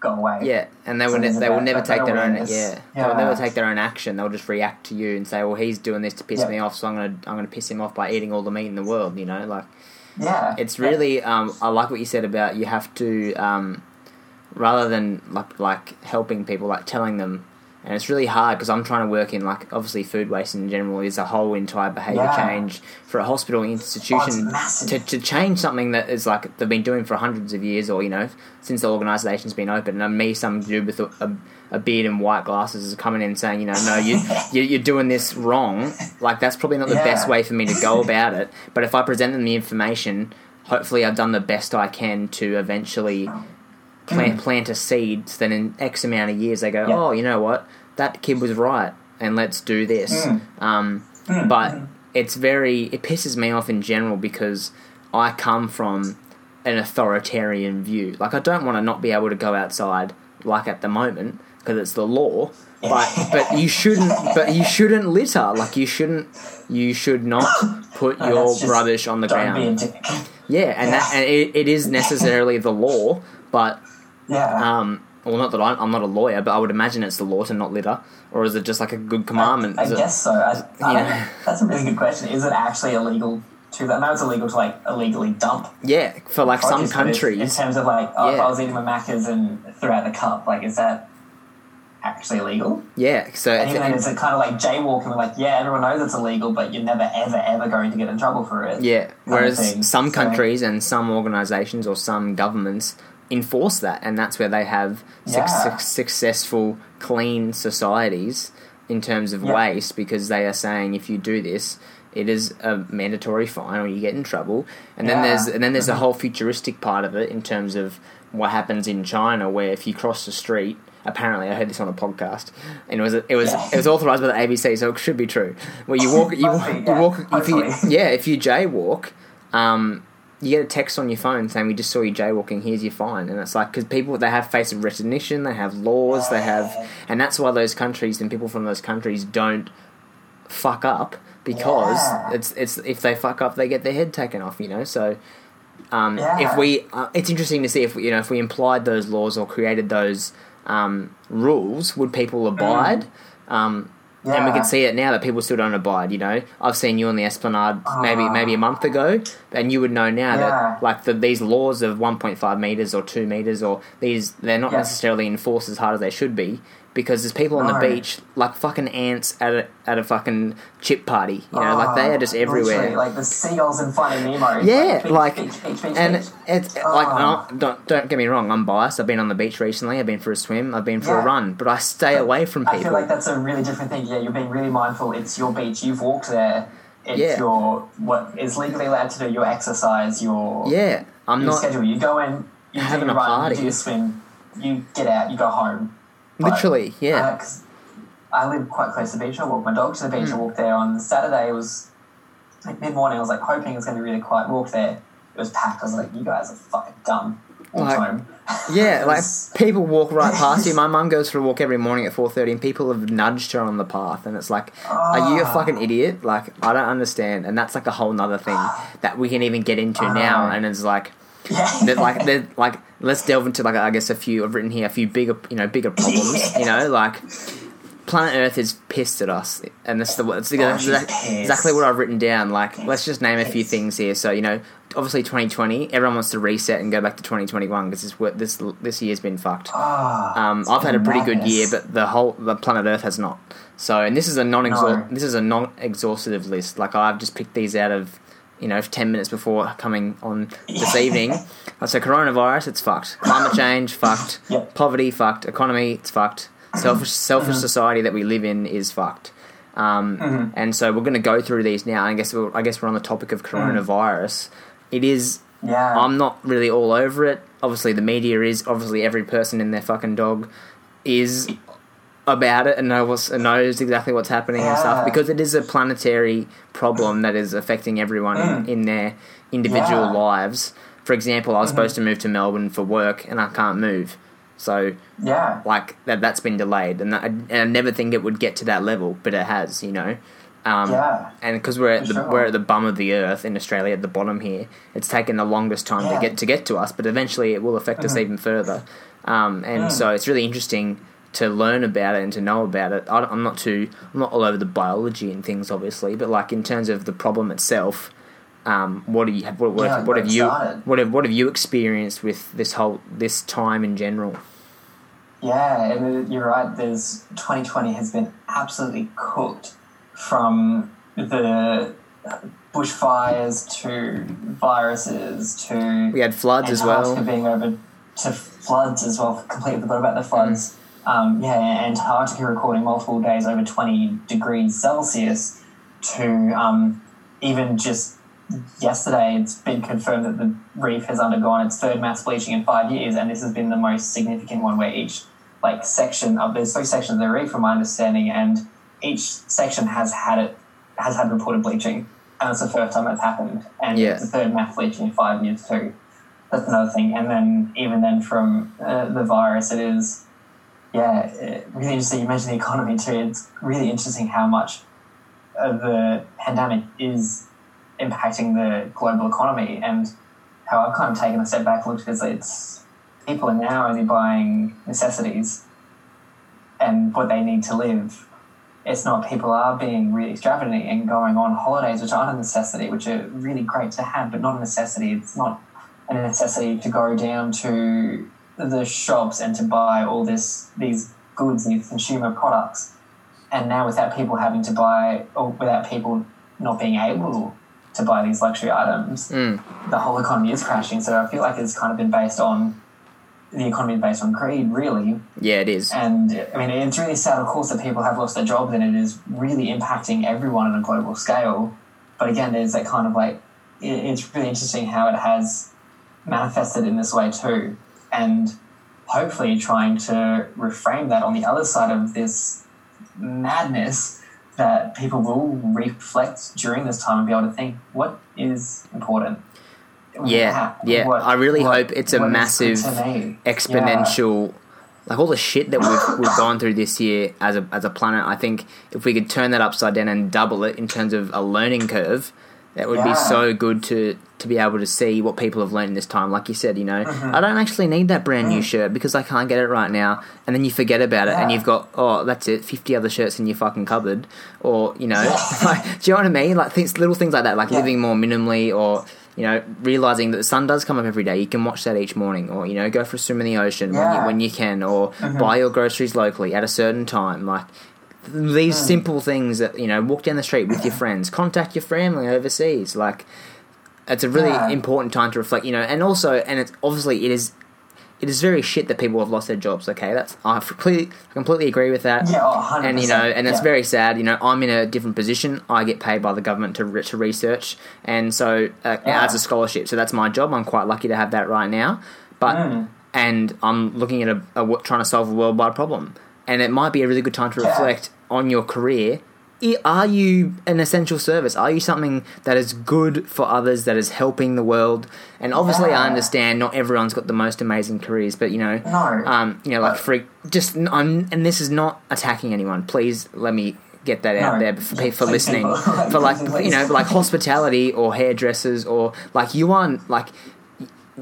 go away. Yeah, and they will ne- they will never take their own yeah, yeah, they will never take their own action. They'll just react to you and say, "Well, he's doing this to piss yeah. me off, so I'm gonna I'm gonna piss him off by eating all the meat in the world." You know, like yeah, it's really um, I like what you said about you have to um, rather than like like helping people, like telling them and it's really hard because I'm trying to work in like obviously food waste in general is a whole entire behaviour yeah. change for a hospital institution oh, to, to change something that is like they've been doing for hundreds of years or you know since the organisation's been open and me some dude with a, a, a, beard and white glasses is coming in saying you know no you, you are doing this wrong. Like that's probably not the yeah. best way for me to go about it. But if I present them the information hopefully I've done the best I can to eventually plant, mm. plant a seed, so then in X amount of years they go, oh, you know what, that kid was right, and let's do this. Mm. Um, mm. But it's very, it pisses me off in general because I come from an authoritarian view. Like, I don't want to not be able to go outside like at the moment because it's the law. But but you shouldn't. But you shouldn't litter. Like you shouldn't. You should not put no, your rubbish on the ground. Yeah, and that and it, it is necessarily the law, but yeah. Um, well, not that I, am not a lawyer, but I would imagine it's the law to not litter, or is it just like a good commandment? I, I guess it, so. I, I that's a really good question. Is it actually illegal to? That? I know it's illegal to like illegally dump. Yeah, for like some countries. In terms of like, oh, yeah. if I was eating my Maccas and threw out the cup, like, is that actually illegal? Yeah. So and even then, is it kind of like jaywalking? We're like, yeah, everyone knows it's illegal, but you're never, ever, ever going to get in trouble for it. Yeah. Whereas some countries so, and some organisations or some governments enforce that, and that's where they have Yeah. successful, clean societies in terms of Yeah. waste because they are saying if you do this, it is a mandatory fine or you get in trouble. And then there's and then there's the Mhm. whole futuristic part of it in terms of what happens in China, where if you cross the street. Apparently, I heard this on a podcast, and it was it was Yeah. it was authorized by the ABC, so it should be true. Where you walk, you, you yeah, walk, if you, yeah, if you jaywalk, um, you get a text on your phone saying we just saw you jaywalking. Here's your fine, and it's like because people they have face recognition, they have laws, they have, and that's why those countries and people from those countries don't fuck up because Yeah. it's it's if they fuck up they get their head taken off. You know, so. Um, Yeah. If we, uh, it's interesting to see if you know if we implied those laws or created those um, rules, would people abide? Um, and we can see it now that people still don't abide. You know, I've seen you on the Esplanade maybe Ah. maybe a month ago, and you would know now Yeah. that like the, these laws of 1.5 meters or two meters or these they're not Yeah. necessarily enforced as hard as they should be because there's people on the beach like fucking ants at a at a fucking chip party. You know, like they are just Oh, everywhere. Like the seagulls in Finding Nemo. Yeah, beach, like, beach, beach, and it's Oh. like ah. no, don't don't get me wrong. I'm biased. I've been on the beach recently. I've been for a swim. I've been for a run, but I stay away from I feel people. like that's a really different thing. Yeah, you're being really mindful. It's your beach. You've walked there. It's Yeah. your what is legally allowed to do. Your exercise. Your yeah, I'm your not schedule. You go in. You do Having your a run. party. You do your swim. You get out. You go home. Literally. Yeah, uh, 'cause I live quite close to the beach. I walk my dog to the beach. Hmm. I walk there on Saturday. It was like mid morning. I was like hoping it was going to be really quiet. Walk there. It was packed. I was like, you guys are fucking dumb. Like- home. yeah. Like people walk right past you. My mum goes for a walk every morning at four thirty, and people have nudged her on the path, and it's like, are you a Ah. fucking idiot? Like I don't understand, and that's like a whole nother thing that we can even get into I now, and it's like. Yeah. that like that like let's delve into like I guess a few I've written here a few bigger you know bigger problems you know like planet Earth is pissed at us and this is the it's Oh, she's exact- pissed. exactly what I've written down like let's just name a few things here so you know obviously 2020 everyone wants to reset and go back to 2021 because this what this this year's been fucked Ah, um, I've had a pretty good year, but the whole the planet Earth has not. So, and this is a non No. this is a non exhaustive list. Like I've just picked these out of you know ten minutes before coming on this Yeah. evening. Uh, So, coronavirus, it's fucked. Climate change, fucked. Yep. Poverty, fucked. Economy, it's fucked. Selfish selfish society that we live in is fucked. Um, Mhm. And so we're going to go through these now. I guess we're, I guess we're on the topic of coronavirus. It is yeah, I'm not really all over it. Obviously, the media is. Obviously, every person and their fucking dog is about it and knows, and knows exactly what's happening and stuff because it is a planetary problem that is affecting everyone in, Mm. in their individual Yeah. lives. For example, I was Mhm. supposed to move to Melbourne for work and I can't move. So, yeah, like that, that's been delayed, and, that, and I never think it would get to that level, but it has. You know. Um, yeah, and because we're at the sure. we're at the bum of the earth in Australia at the bottom here, it's taken the longest time Yeah. to get to get to us, but eventually it will affect us Mhm. even further. Um, and Mm. so it's really interesting to learn about it and to know about it. I, am not too I'm not all over the biology and things, obviously, but like in terms of the problem itself. Um, what do you have? What, what, Yeah, what have you? started. What have what have you experienced with this whole this time in general? yeah. And you're right. There's 2020 has been absolutely cooked from the bushfires to viruses to We had floods as well. being over to floods as well. Completely forgot about the floods. Um, yeah, Antarctica recording multiple days over 20 degrees Celsius to um, even just yesterday it's been confirmed that the reef has undergone its third mass bleaching in five years and this has been the most significant one where each like section of there's three sections of the reef from my understanding and each section has had it has had reported bleaching and it's the first time it's happened and Yeah. it's the third mass bleaching in five years too that's another thing. And then even then from uh, the virus, it is yeah really interesting. You mentioned the economy too. It's really interesting how much the pandemic is impacting the global economy and how I've kind of taken a step back looked it. It's people are now only buying necessities and what they need to live. It's not people are being really extravagant and going on holidays, which aren't a necessity, which are really great to have, but not a necessity. It's not a necessity to go down to the shops and to buy all this these goods, these consumer products. And now without people having to buy or without people not being able to buy these luxury items, Mm. the whole economy is crashing. So I feel like it's kind of been based on the economy based on greed, really. Yeah, it is. And I mean, it's really sad, of course, that people have lost their jobs, and it is really impacting everyone on a global scale. But again, there's that kind of like, it's really interesting how it has manifested in this way too, and hopefully trying to reframe that on the other side of this madness that people will reflect during this time and be able to think what is important. Yeah, How- yeah. what- I really what- hope it's a what massive exponential like all the shit that we've we've gone through this year as a as a planet i think if we could turn that upside down and double it in terms of a learning curve that would be so good to to be able to see what people have learned in this time like you said you know Mm-hmm. i don't actually need that brand Mm. new shirt because i can't get it right now and then you forget about it and you've got oh that's it 50 other shirts in your fucking cupboard or you know like, do you know what i mean like things little things like that like Yeah. living more minimally or you know, realizing that the sun does come up every day, you can watch that each morning, or you know, go for a swim in the ocean when, you, when you can, or buy your groceries locally at a certain time. Like these simple things that you know, walk down the street with your friends, contact your family overseas. Like it's a really Yeah. important time to reflect, you know, and also, and it's obviously it is. It is very shit that people have lost their jobs. Okay, that's I completely, completely agree with that Yeah, oh, 100%. and you know, and it's yeah. very sad. You know, I'm in a different position. I get paid by the government to to research, and so uh, Yeah. as a scholarship, so that's my job. I'm quite lucky to have that right now. But Mm. and I'm looking at a, a trying to solve a worldwide problem, and it might be a really good time to Yeah. reflect on your career. Are you an essential service? Are you something that is good for others, that is helping the world? And obviously, I understand not everyone's got the most amazing careers, but you know, No. um, you know, like freak. Just I'm, and this is not attacking anyone. Please let me get that out No. there for, Yeah, for listening. for like you know, like hospitality or hairdressers or like you aren't like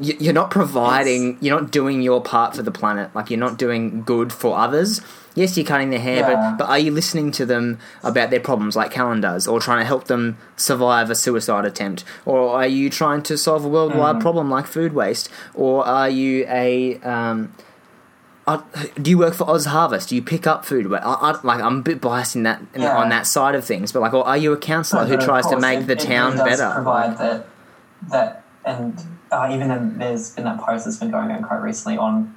you're not providing. You're not doing your part for the planet. Like you're not doing good for others. Yes, you're cutting their hair, Yeah. but but are you listening to them about their problems like Callan does, or trying to help them survive a suicide attempt, or are you trying to solve a worldwide Mm. problem like food waste, or are you a um, uh, do you work for Oz Harvest? Do you pick up food? But I, I, like I'm a bit biased in that in, Yeah. on that side of things. But like, or are you a counsellor No, who tries to make it- the it town really better? Provide that that and uh, even in, there's been that post that's been going on quite recently on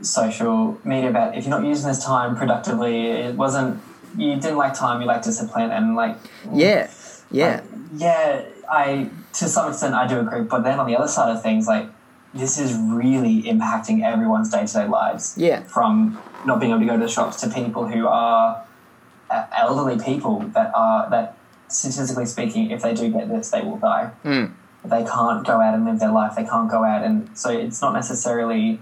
social media about if you're not using this time productively, it wasn't you didn't like time, you like discipline, and like yeah, yeah, like, yeah, I to some extent I do agree, but then on the other side of things, like this is really impacting everyone's day to day lives. yeah, From not being able to go to the shops to people who are uh, elderly people that are that statistically speaking, if they do get this, they will die. Mm. They can't go out and live their life. They can't go out, and so it's not necessarily.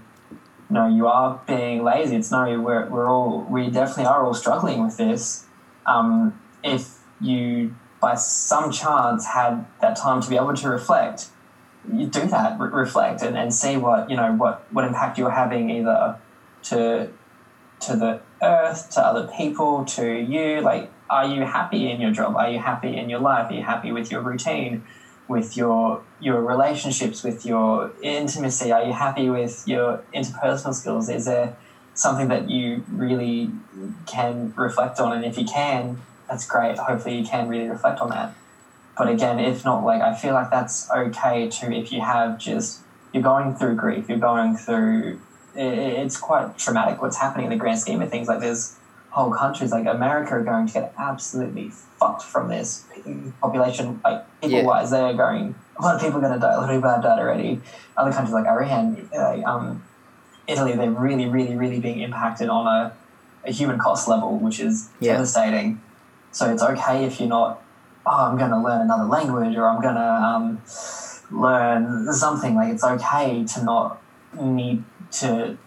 No, you are being lazy. It's no, we're, we're all we definitely are all struggling with this. Um, if you by some chance had that time to be able to reflect, you do that, re- reflect, and, and see what you know what what impact you're having either to to the earth, to other people, to you. Like, are you happy in your job? Are you happy in your life? Are you happy with your routine, with your your relationships, with your intimacy? Are you happy with your interpersonal skills? Is there something that you really can reflect on? And if you can, that's great. Hopefully, you can really reflect on that. But again, if not, like I feel like that's okay too. If you have just you're going through grief, you're going through. It's quite traumatic what's happening in the grand scheme of things. Like there's whole countries like America are going to get absolutely fucked from this population. Like people wise, they're going. A lot of people are going to die. A lot of people have died already. Other countries like Iran, uh, um, Italy, they're really, really, really being impacted on a, a human cost level, which is Yeah. devastating. So it's okay if you're not. Oh, I'm going to learn another language, or I'm going to um, learn something. Like it's okay to not need to.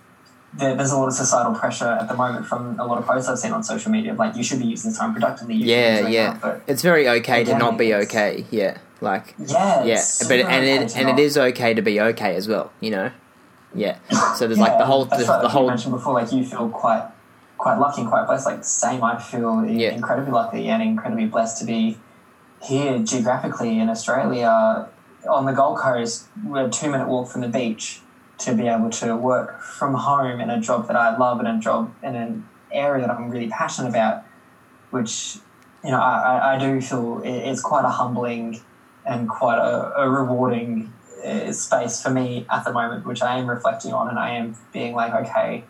There, there's a lot of societal pressure at the moment from a lot of posts I've seen on social media. Like you should be using this time productively. Yeah, yeah. But It's very okay to not be okay. Yeah, like yeah, yeah, but and okay it and it is okay to be okay as well. You know, yeah. So there's like the whole the, right, the like you whole mentioned before, like you feel quite quite lucky and quite blessed. Like same, I feel Yeah. incredibly lucky and incredibly blessed to be here geographically in Australia on the Gold Coast. We're a two minute walk from the beach to be able to work from home in a job that I love and a job in an area that I'm really passionate about, which you know I, I, do feel it's quite a humbling and quite a, a rewarding uh, space for me at the moment, which I am reflecting on, and I am being like, okay,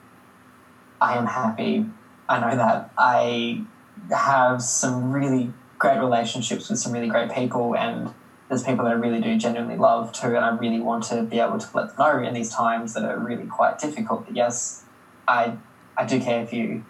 I am happy. I know that I have some really great relationships with some really great people, and there's people that I really do genuinely love too, and I really want to be able to let them know in these times that are really quite difficult. That yes, I I do care for you.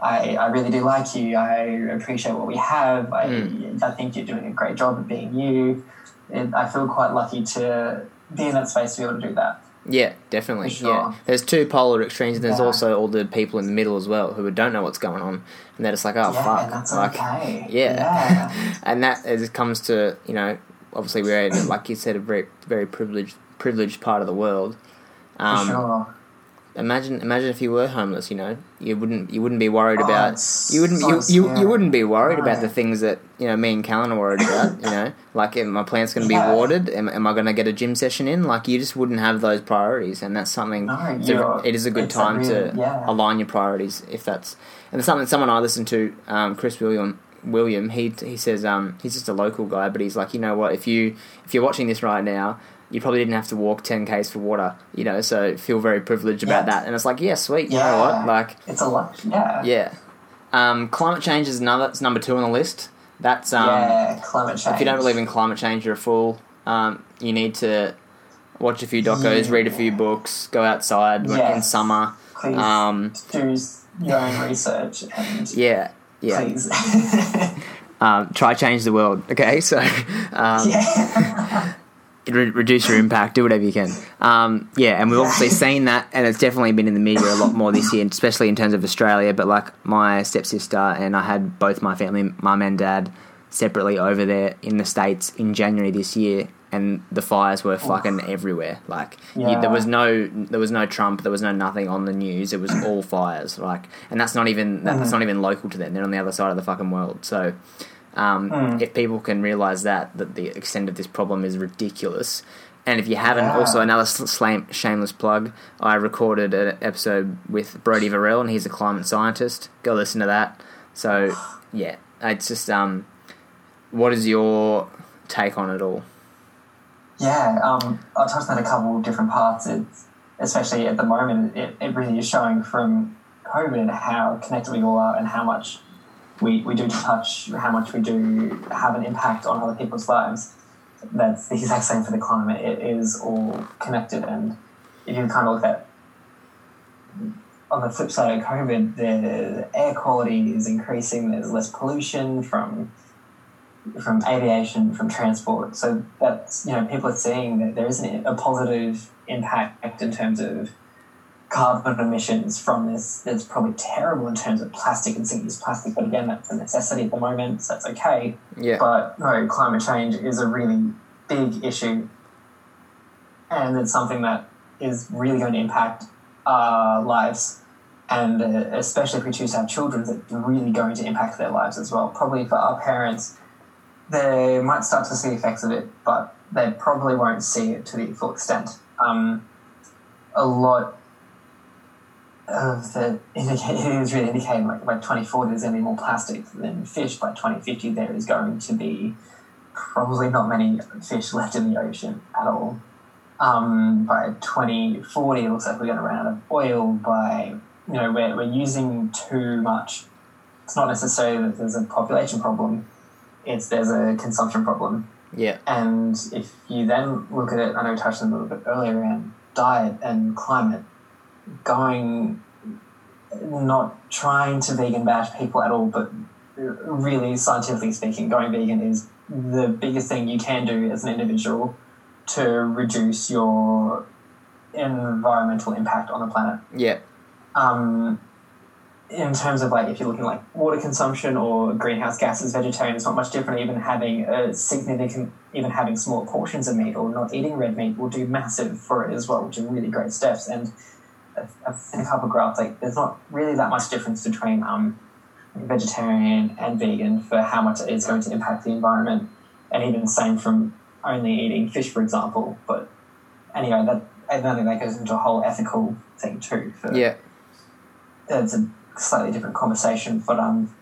I, I really do like you. I appreciate what we have. I, Mm. I think you're doing a great job of being you. And I feel quite lucky to be in that space to be able to do that. Yeah, definitely. Sure. Yeah, there's two polar extremes, and there's Yeah. also all the people in the middle as well who don't know what's going on, and they're just like, oh yeah, fuck, like, okay. yeah. yeah. and that as it comes to you know, obviously we're in, like you said, a very very privileged privileged part of the world. For Um, sure. Imagine imagine if you were homeless, you know, you wouldn't you wouldn't be worried Oh, about you wouldn't so you, you, scary. you wouldn't be worried about the things that you know me and Callan are worried about. You know, like am my plant's going to be watered? Am, am I going to get a gym session in? Like you just wouldn't have those priorities, and that's something. No, a- it is a good it's a time to yeah. align your priorities if that's and it's something someone I listen to, um, Chris William. William, he he says um, he's just a local guy, but he's like, you know what? If you if you're watching this right now, you probably didn't have to walk ten k's for water, you know. So feel very privileged about Yeah. that. And it's like, yeah, sweet. You Yeah. know what? Like, It's a lot. Yeah. yeah. Um, climate change is another. It's number two on the list. That's um, yeah, climate change. if you don't believe in climate change, you're a fool. Um, you need to watch a few docos, Yeah. read a few books, go outside when- in summer. Please Um, do your own research and yeah, yeah. please. Um, try change the world. Okay, so um, yeah. re- reduce your impact, do whatever you can. Um, yeah, and we've obviously seen that, and it's definitely been in the media a lot more this year, especially in terms of Australia. But like my stepsister and I had both my family, mum and dad, separately over there in the states in January this year, and the fires were fucking everywhere. Like you, there was no, there was no Trump, there was no nothing on the news. It was all fires. Like, and that's not even that's Mhm. not even local to them. They're on the other side of the fucking world. So. Um, Mm. If people can realize that that the extent of this problem is ridiculous, and if you haven't, Yeah. also another slam- shameless plug. I recorded an episode with Brody Varell, and he's a climate scientist. Go listen to that. So yeah, it's just um, what is your take on it all? Yeah, um, I touched on a couple of different parts. It's, especially at the moment, it, it really is showing from COVID how connected we all are and how much we, we do touch, how much we do have an impact on other people's lives. That's the exact same for the climate. It is all connected. And if you kind of look at on the flip side of COVID, the air quality is increasing. There's less pollution from from aviation, from transport. So that's you know people are seeing that there is a positive impact in terms of carbon emissions from this. That's probably terrible in terms of plastic and single-use plastic, but again, that's a necessity at the moment, so that's okay. Yeah, But no, climate change is a really big issue, and it's something that is really going to impact our lives. And uh, especially if we choose to have children, it's really going to impact their lives as well. Probably for our parents, they might start to see effects of it, but they probably won't see it to the full extent. Um, a lot of the indica- it is really indicating like by 2040 there's be more plastic than fish. By 2050 there is going to be probably not many fish left in the ocean at all. Um, by 2040 it looks like we're going to run out of oil. By you know we're, we're using too much. It's not necessarily that there's a population problem. It's there's a consumption problem. yeah, And if you then look at it, I know we touched on it a little bit earlier around diet and climate, going, not trying to vegan bash people at all, but really scientifically speaking, going vegan is the biggest thing you can do as an individual to reduce your environmental impact on the planet. Yeah, um, in terms of like if you're looking like water consumption or greenhouse gases, vegetarian is not much different. Even having a significant, even having small portions of meat or not eating red meat will do massive for it as well, which are really great steps. And I've- I've seen a couple of graphs like there's not really that much difference between um, vegetarian and vegan for how much it is going to impact the environment, and even the same from only eating fish, for example. But anyway, that I think that goes into a whole ethical thing too. For, yeah, it's a slightly different conversation, but um,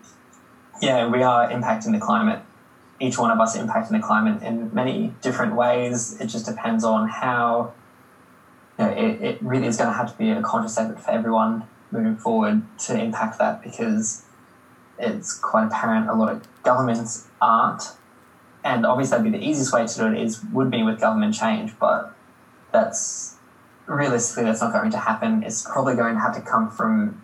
yeah, we are impacting the climate each one of us impacting the climate in many different ways. It just depends on how. You know, it, it really is going to have to be a conscious effort for everyone moving forward to impact that because it's quite apparent a lot of governments aren't. And obviously, that'd be the easiest way to do it is would be with government change, but that's realistically that's not going to happen. It's probably going to have to come from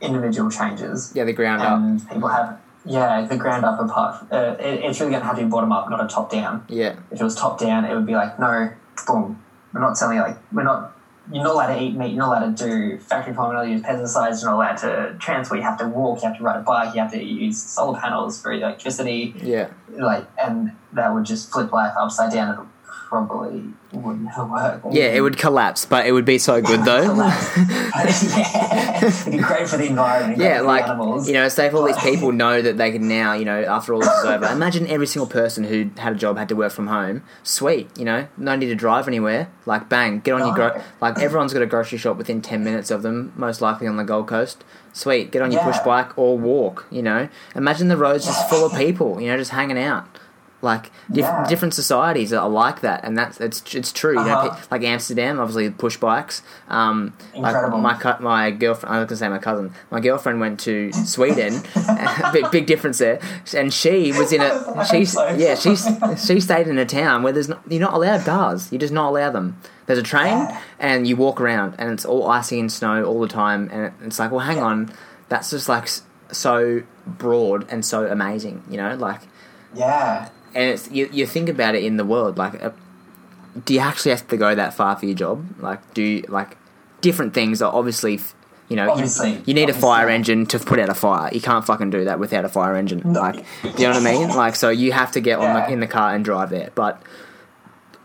individual changes. Yeah, the ground up. people have yeah the ground up apart. Uh, it, it's really going to have to be bottom up, not a top down. Yeah, If it was top down, it would be like no, boom. We're not selling like we're not. You're not allowed to eat meat. You're not allowed to do factory farming. You're not allowed to use pesticides. You're not allowed to transport. You have to walk. You have to ride a bike. You have to use solar panels for electricity. yeah. Like, and that would just flip life upside down. Probably wouldn't work. Yeah, it would collapse, but it would be so good though. yeah, it'd be great for the environment. yeah, like the animals. you know, say if all these people know that they can now, you know, after all this is over. Imagine every single person who had a job had to work from home. Sweet, you know, no need to drive anywhere. Like bang, get on your gro- like everyone's got a grocery shop within ten minutes of them, most likely on the Gold Coast. Sweet, get on your Yeah. push bike or walk. You know, imagine the roads just full of people. You know, just hanging out. Like diff- Yeah. different societies are like that, and that's it's it's true. Uh-huh. pe- like Amsterdam, obviously push bikes. Um, like Incredible. my my girlfriend, I was gonna say my cousin. My girlfriend went to Sweden. big big difference there, and she was in a she's yeah she's she stayed in a town where there's not, you're not allowed cars. You just not allow them. There's a train, Yeah. and you walk around, and it's all icy and snow all the time, and it- it's like, well, hang on, that's just like so broad and so amazing, you know, like yeah, and it's you, you think about it in the world like uh, do you actually have to go that far for your job? Like do you like different things are obviously you know you- Obviously. you, need a fire engine to put out a fire. You can't fucking do that without a fire engine. No. like you know what i mean? Like so you have to get on the, in the car and drive there but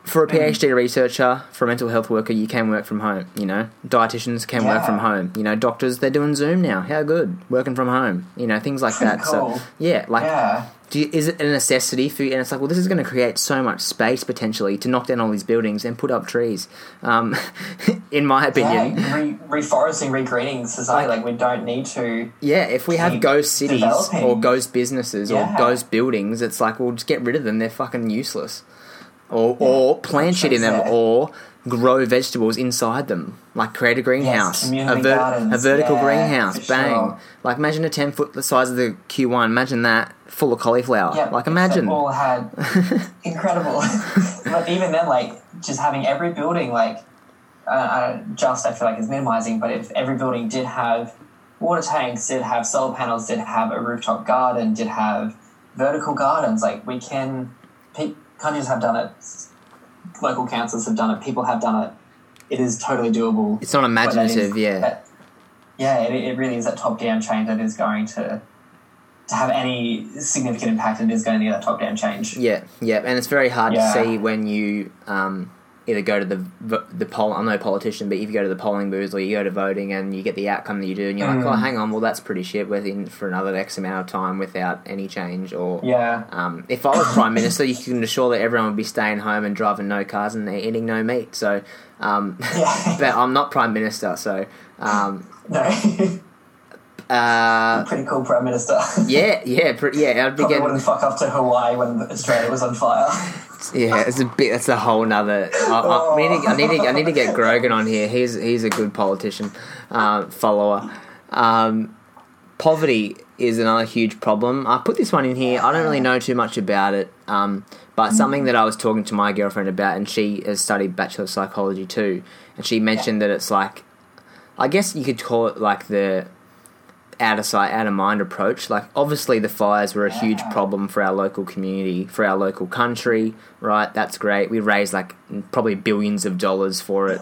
for a Mm. phd researcher for a mental health worker you can work from home you know dietitians can work from home you know doctors they're doing zoom now how good working from home you know things like Pretty that cool. so yeah like yeah. do you, is it a necessity for you? And it's like, well, this is going to create so much space potentially to knock down all these buildings and put up trees. Um, in my opinion, Yeah, re- reforesting, regreening society. Like we don't need to. yeah. If we have ghost cities developing. or ghost businesses or ghost buildings, it's like, well, just get rid of them. They're fucking useless. Or or plant shit in them, Yeah. or grow vegetables inside them. Like create a greenhouse, a, ver- gardens. a vertical Yeah, greenhouse. Bang! sure. Like imagine a ten foot the size of the Q one. Imagine that full of cauliflower. Yeah, like imagine. all had incredible. but even then, like just having every building, like uh, just I feel like is minimizing. But if every building did have water tanks, did have solar panels, did have a rooftop garden, did have vertical gardens, like we can. Countries have done it. Local councils have done it. People have done it. It is totally doable. It's not But that is- imaginative, yeah. that- yeah, it, it really is that top down change that is going to to have any significant impact. It is going to need that top down change. Yeah, yeah, and it's very hard Yeah. to see when you um, either go to the the poll. I'm no politician, but if you go to the polling booths or you go to voting and you get the outcome that you do, and you're like, Mm. oh, hang on, well, that's pretty shit. We're in for another X amount of time without any change. Or Yeah, um, if I was prime minister, you can assure that everyone would be staying home and driving no cars and eating no meat. So, um, but I'm not prime minister, so. Um, no, uh, pretty cool prime minister. yeah, yeah, yeah. I'd be Probably getting wouldn't fuck up to Hawaii when Australia was on fire. Yeah, it's a bit. It's a whole nother. I, I, I, need to, I need to. I need to get Grogan on here. He's he's a good politician, uh, follower. Um, poverty is another huge problem. I put this one in here. I don't really know too much about it, um, but something that I was talking to my girlfriend about, and she has studied bachelor of psychology too, and she mentioned that it's like, I guess you could call it like the out of sight, out of mind approach. Like, obviously, the fires were a huge problem for our local community, for our local country, right? That's great. We raised like probably billions of dollars for it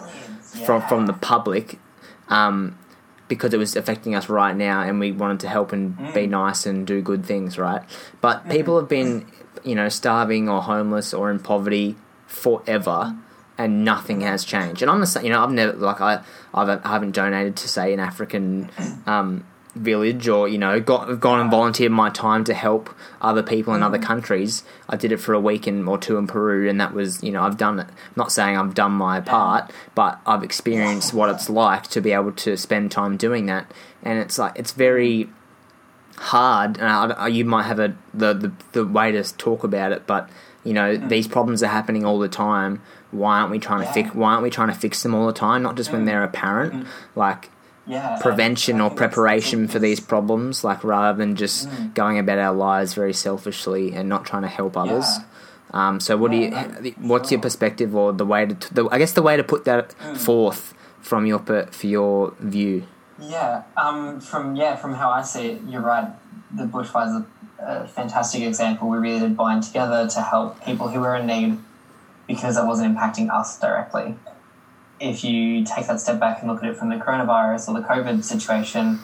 from from the public, um, because it was affecting us right now, and we wanted to help and be nice and do good things, right? But people have been, you know, starving or homeless or in poverty forever. And nothing has changed. And I'm the same. You know, I've never like I, I've, I haven't donated to say an African um, village or you know got, gone and volunteered my time to help other people in other mm-hmm. countries i did it for a week in, or two in peru and that was you know i've done it I'm not saying i've done my part but i've experienced what it's like to be able to spend time doing that and it's like it's very mm-hmm. hard, and I, I- you might have a the, the the way to talk about it, but you know mm. these problems are happening all the time. Why aren't we trying to Yeah. fix? Why aren't we trying to fix them all the time? Not just when Mm. they're apparent, mm. like yeah, prevention or preparation for these problems, like rather than just Mm. going about our lives very selfishly and not trying to help others. Yeah. Um, so, what Yeah, do you? What's your perspective, or the way to? The, I guess the way to put that Mm. forth from your per, for your view. Yeah, um, from yeah, from how I see it, you're right. The bushfires are a fantastic example. We really did bind together to help people who were in need because it wasn't impacting us directly. If you take that step back and look at it from the coronavirus or the COVID situation,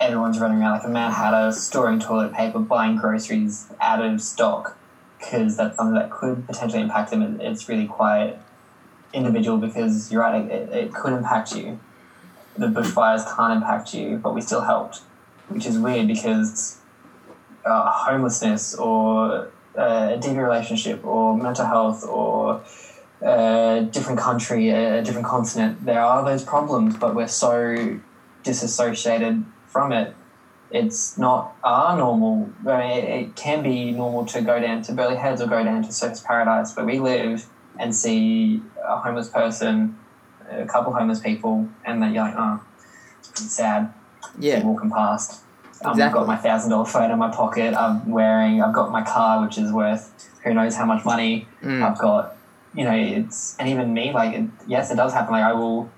everyone's running around like a mad hatter, storing toilet paper, buying groceries out of stock because that's something that could potentially impact them. It's really quite individual because you're right, it, it could impact you the bushfires can't impact you, but we still helped, which is weird because uh, homelessness or uh, a deeper relationship or mental health or a different country, a different continent, there are those problems, but we're so disassociated from it. It's not our normal. I mean, it, can be normal to go down to Burleigh Heads or go down to Surfers Paradise where we live and see a homeless person a couple homeless people, and then you're like, oh, it's sad. They're Yeah, walking past. Um, I've got my thousand dollar phone in my pocket. I'm wearing. I've got my car, which is worth who knows how much money. Mm. I've got, you know, it's and even me. Like, it, yes, it does happen. Like, I will.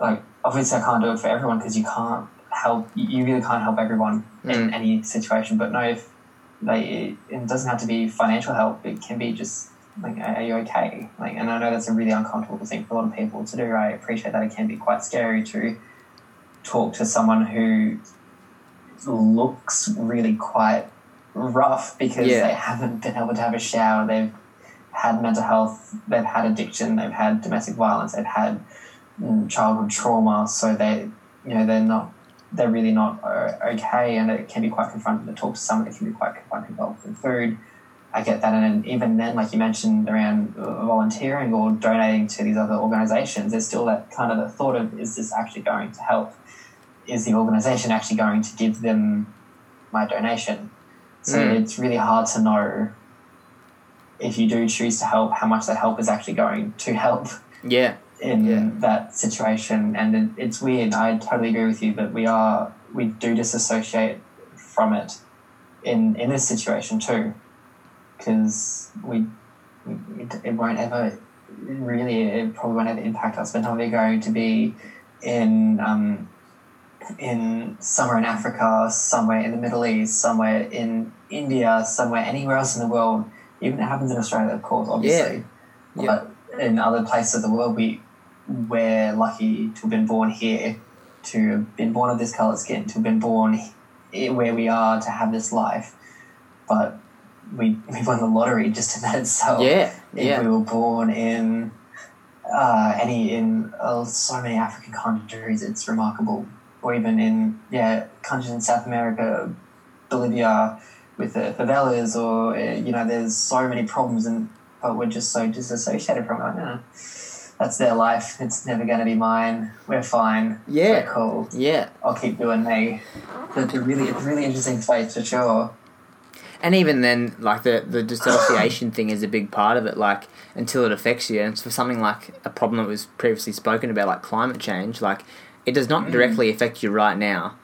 Like, obviously, I can't do it for everyone because you can't help. You really can't help everyone in Mm. any situation. But no, if like it, it doesn't have to be financial help. It can be just like, are are you okay? Like, and I know that's a really uncomfortable thing for a lot of people to do. I appreciate that it can be quite scary to talk to someone who looks really quite rough because Yeah. they haven't been able to have a shower. They've had mental health. They've had addiction. They've had domestic violence. They've had mm, childhood trauma. So they, you know, they're not. They're really not uh, okay, and it can be quite confronting to talk to someone. It can be quite confronting to with food. I get that, and even then, like you mentioned around volunteering or donating to these other organisations, there's still that kind of the thought of is this actually going to help? Is the organisation actually going to give them my donation? So Mm. it's really hard to know if you do choose to help how much that help is actually going to help yeah, in Yeah. that situation. And it, it's weird. I totally agree with you, but we are we do disassociate from it in in this situation too, because we it, it won't ever really it probably won't ever impact us. But now we're going to be in um, in somewhere in Africa, somewhere in the Middle East, somewhere in India, somewhere anywhere else in the world. Even it happens in Australia, of course, obviously. Yeah. But in other places of the world, we we're lucky to have been born here, to have been born of this colour skin, to have been born where we are, to have this life. But we we won the lottery just in that itself. yeah, If yeah. we were born in uh, any in uh, so many African countries, it's remarkable. Or even in yeah countries in South America, Bolivia, with the favelas, or uh, you know, there's so many problems, and but we're just so disassociated from it. Like, "Nah, that's their life. It's never going to be mine. We're fine. Yeah. We're cool. Yeah, I'll keep doing me. It's a really, it's a really interesting space for sure. and even then, like the the dissociation thing is a big part of it. Like until it affects you, and for something like a problem that was previously spoken about, like climate change, like it does not directly affect you right now,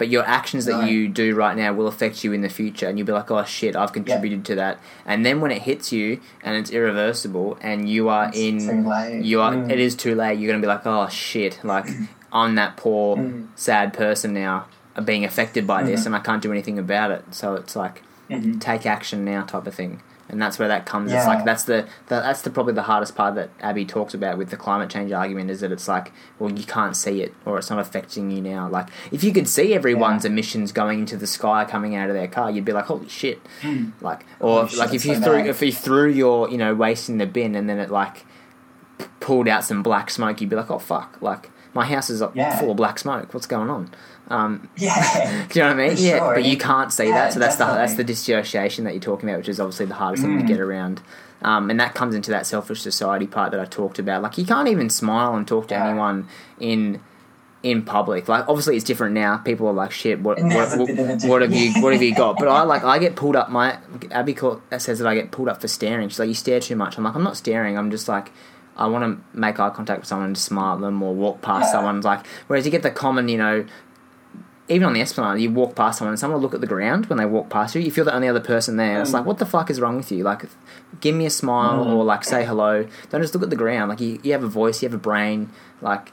but your actions that you do right now will affect you in the future, and you'll be like, "Oh shit, I've contributed to that." And then when it hits you, and it's irreversible, and you are It's in too late. you are Mm. it is too late you're going to be like oh shit like i'm that poor Mm. sad person now being affected by this Mhm. and i can't do anything about it so it's like Mhm. take action now type of thing and that's where that comes it's like that's the, the that's the probably the hardest part that abby talks about with the climate change argument is that it's like well you can't see it or it's not affecting you now like if you could see everyone's Yeah. emissions going into the sky coming out of their car you'd be like holy shit hmm. like or Holy shit, like if you so threw bad. if you threw your you know waste in the bin and then it like p- pulled out some black smoke, you'd be like, "Oh fuck!" Like my house is Yeah. full of black smoke. What's going on? Um, Yeah. do you know what I mean? Yeah, sure. but you can't see Yeah, that, so that's the that's the dissociation that you're talking about, which is obviously the hardest thing to Mm. get around. Um, and that comes into that selfish society part that I talked about. Like you can't even smile and talk to Yeah. anyone in in public. Like obviously it's different now. People are like, shit, what what, what, bit of a what have you what have you got? But I like I get pulled up. My Abby call, says that I get pulled up for staring. She's like, you stare too much. I'm like, I'm not staring. I'm just like. I want to make eye contact with someone and smile at them or walk past Yeah. someone. Like, whereas you get the common, you know, even on the Esplanade, you walk past someone and someone will look at the ground when they walk past you. You feel the only other person there. and It's Mm. like, what the fuck is wrong with you? Like, give me a smile Mm. or like say hello. Don't just look at the ground. Like, you, you have a voice, you have a brain. Like,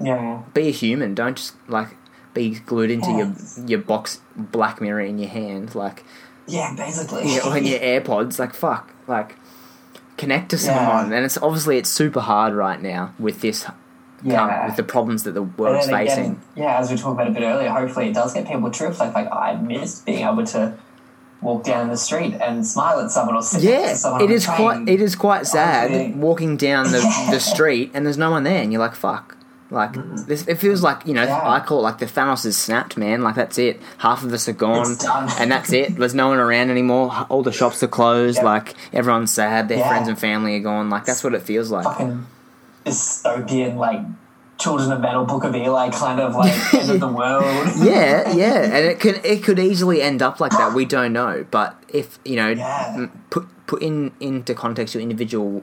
Yeah. be a human. Don't just like be glued into your your box Black Mirror in your hand. Like, Yeah, basically. yeah, or in your AirPods. Like, fuck. Like, connect to Yeah. someone. And it's obviously it's super hard right now with this. Yeah. with the problems that the world's again, facing. yeah, as we talked about a bit earlier, hopefully it does get people to reflect. Like, I miss being able to walk down the street and smile at someone or sit Yeah, to someone. it is quite. It is quite sad walking down the, Yeah. the street and there's no one there, and you're like, "Fuck!" Like this, it feels like you know. Mm. Yeah. I call it like the Thanos is snapped, man. Like that's it. Half of us are gone, and that's it. There's no one around anymore. All the shops are closed. Yep. Like everyone's sad. Their Yeah. friends and family are gone. Like that's what it feels like. Fucking dystopian, like, Children of Men, Book of Eli kind of, like, end of the world. yeah, yeah, and it could it could easily end up like that. We don't know, but if you know, Yeah. put put in into context your individual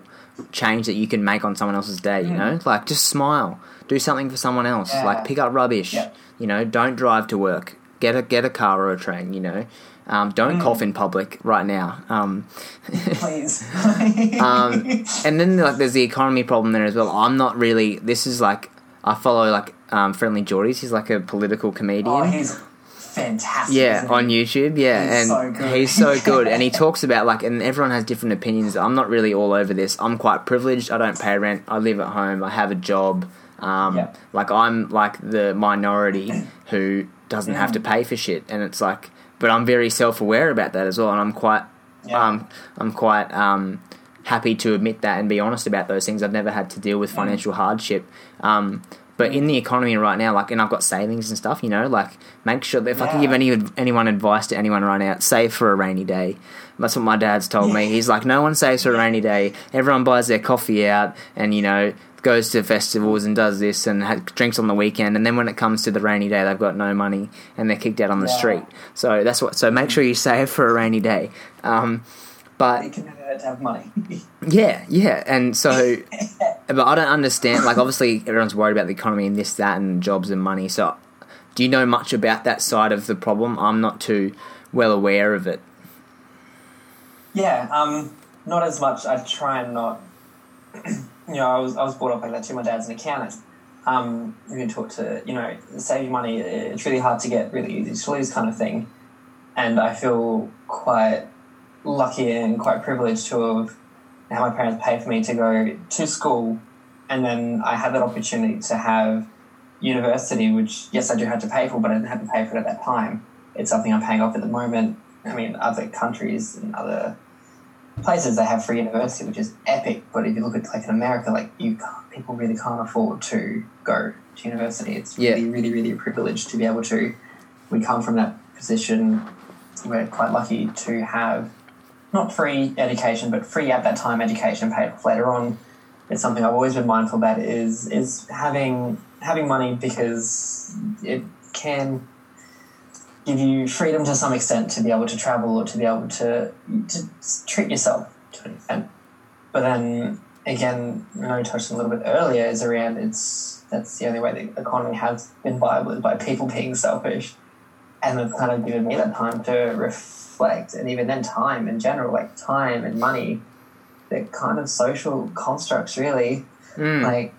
change that you can make on someone else's day. You know, like just smile, do something for someone else, Mm. Yeah. like pick up rubbish. Yeah. You know, don't drive to work. Get a get a car or a train. You know, um, don't Mm. cough in public right now. Um, Please. um, and then like there's the economy problem there as well. I'm not really. This is like I follow like um, Friendlyjordies. He's like a political comedian. oh, he's fantastic. Yeah, on YouTube. Yeah, He's and so good. he's so good. and he talks about like, and everyone has different opinions. I'm not really all over this. I'm quite privileged. I don't pay rent. I live at home. I have a job. Um, Yeah. Like I'm like the minority who doesn't have to pay for shit, and it's like, but I'm very self aware about that as well, and I'm quite, Yeah. um, I'm quite um, happy to admit that and be honest about those things. I've never had to deal with financial hardship. Um, but in the economy right now, like, and I've got savings and stuff, you know, like, make sure that if I can give any anyone advice to anyone right now, save for a rainy day. That's what my dad's told me. He's like, no one saves for a rainy day. Everyone buys their coffee out and, you know, goes to festivals and does this and ha- drinks on the weekend. And then when it comes to the rainy day, they've got no money and they're kicked out on the Yeah. street. So that's what. So make sure you save for a rainy day. Um, but They can never have money. yeah, yeah, and so, but I don't understand. Like, obviously, everyone's worried about the economy and this, that, and jobs and money. So, do you know much about that side of the problem? I'm not too well aware of it. Yeah, um, not as much. I try and not. You know, I was I was brought up like that too. My dad's an accountant. Um, you can talk to you know saving money. It's really hard to get really easy to lose kind of thing, and I feel quite lucky and quite privileged to have had my parents pay for me to go to school, and then I had that opportunity to have university, which yes, I do have to pay for, but I didn't have to pay for it at that time. It's something I'm paying off at the moment. I mean, other countries and other places they have free university, which is epic. But if you look at like in America, like you can't, people really can't afford to go to university. It's Yeah. really, really, really a privilege to be able to. We come from that position. We're quite lucky to have not free education, but free at that time education paid off later on. It's something I've always been mindful about is is having having money because it can give you freedom to some extent to be able to travel or to be able to to treat yourself to an extent. But then again, I know you touched on a little bit earlier is around it's that's the only way the economy has been viable is by people being selfish. And it's kind of given me that time to reflect and even then time in general, like time and money, they're kind of social constructs really Mm. like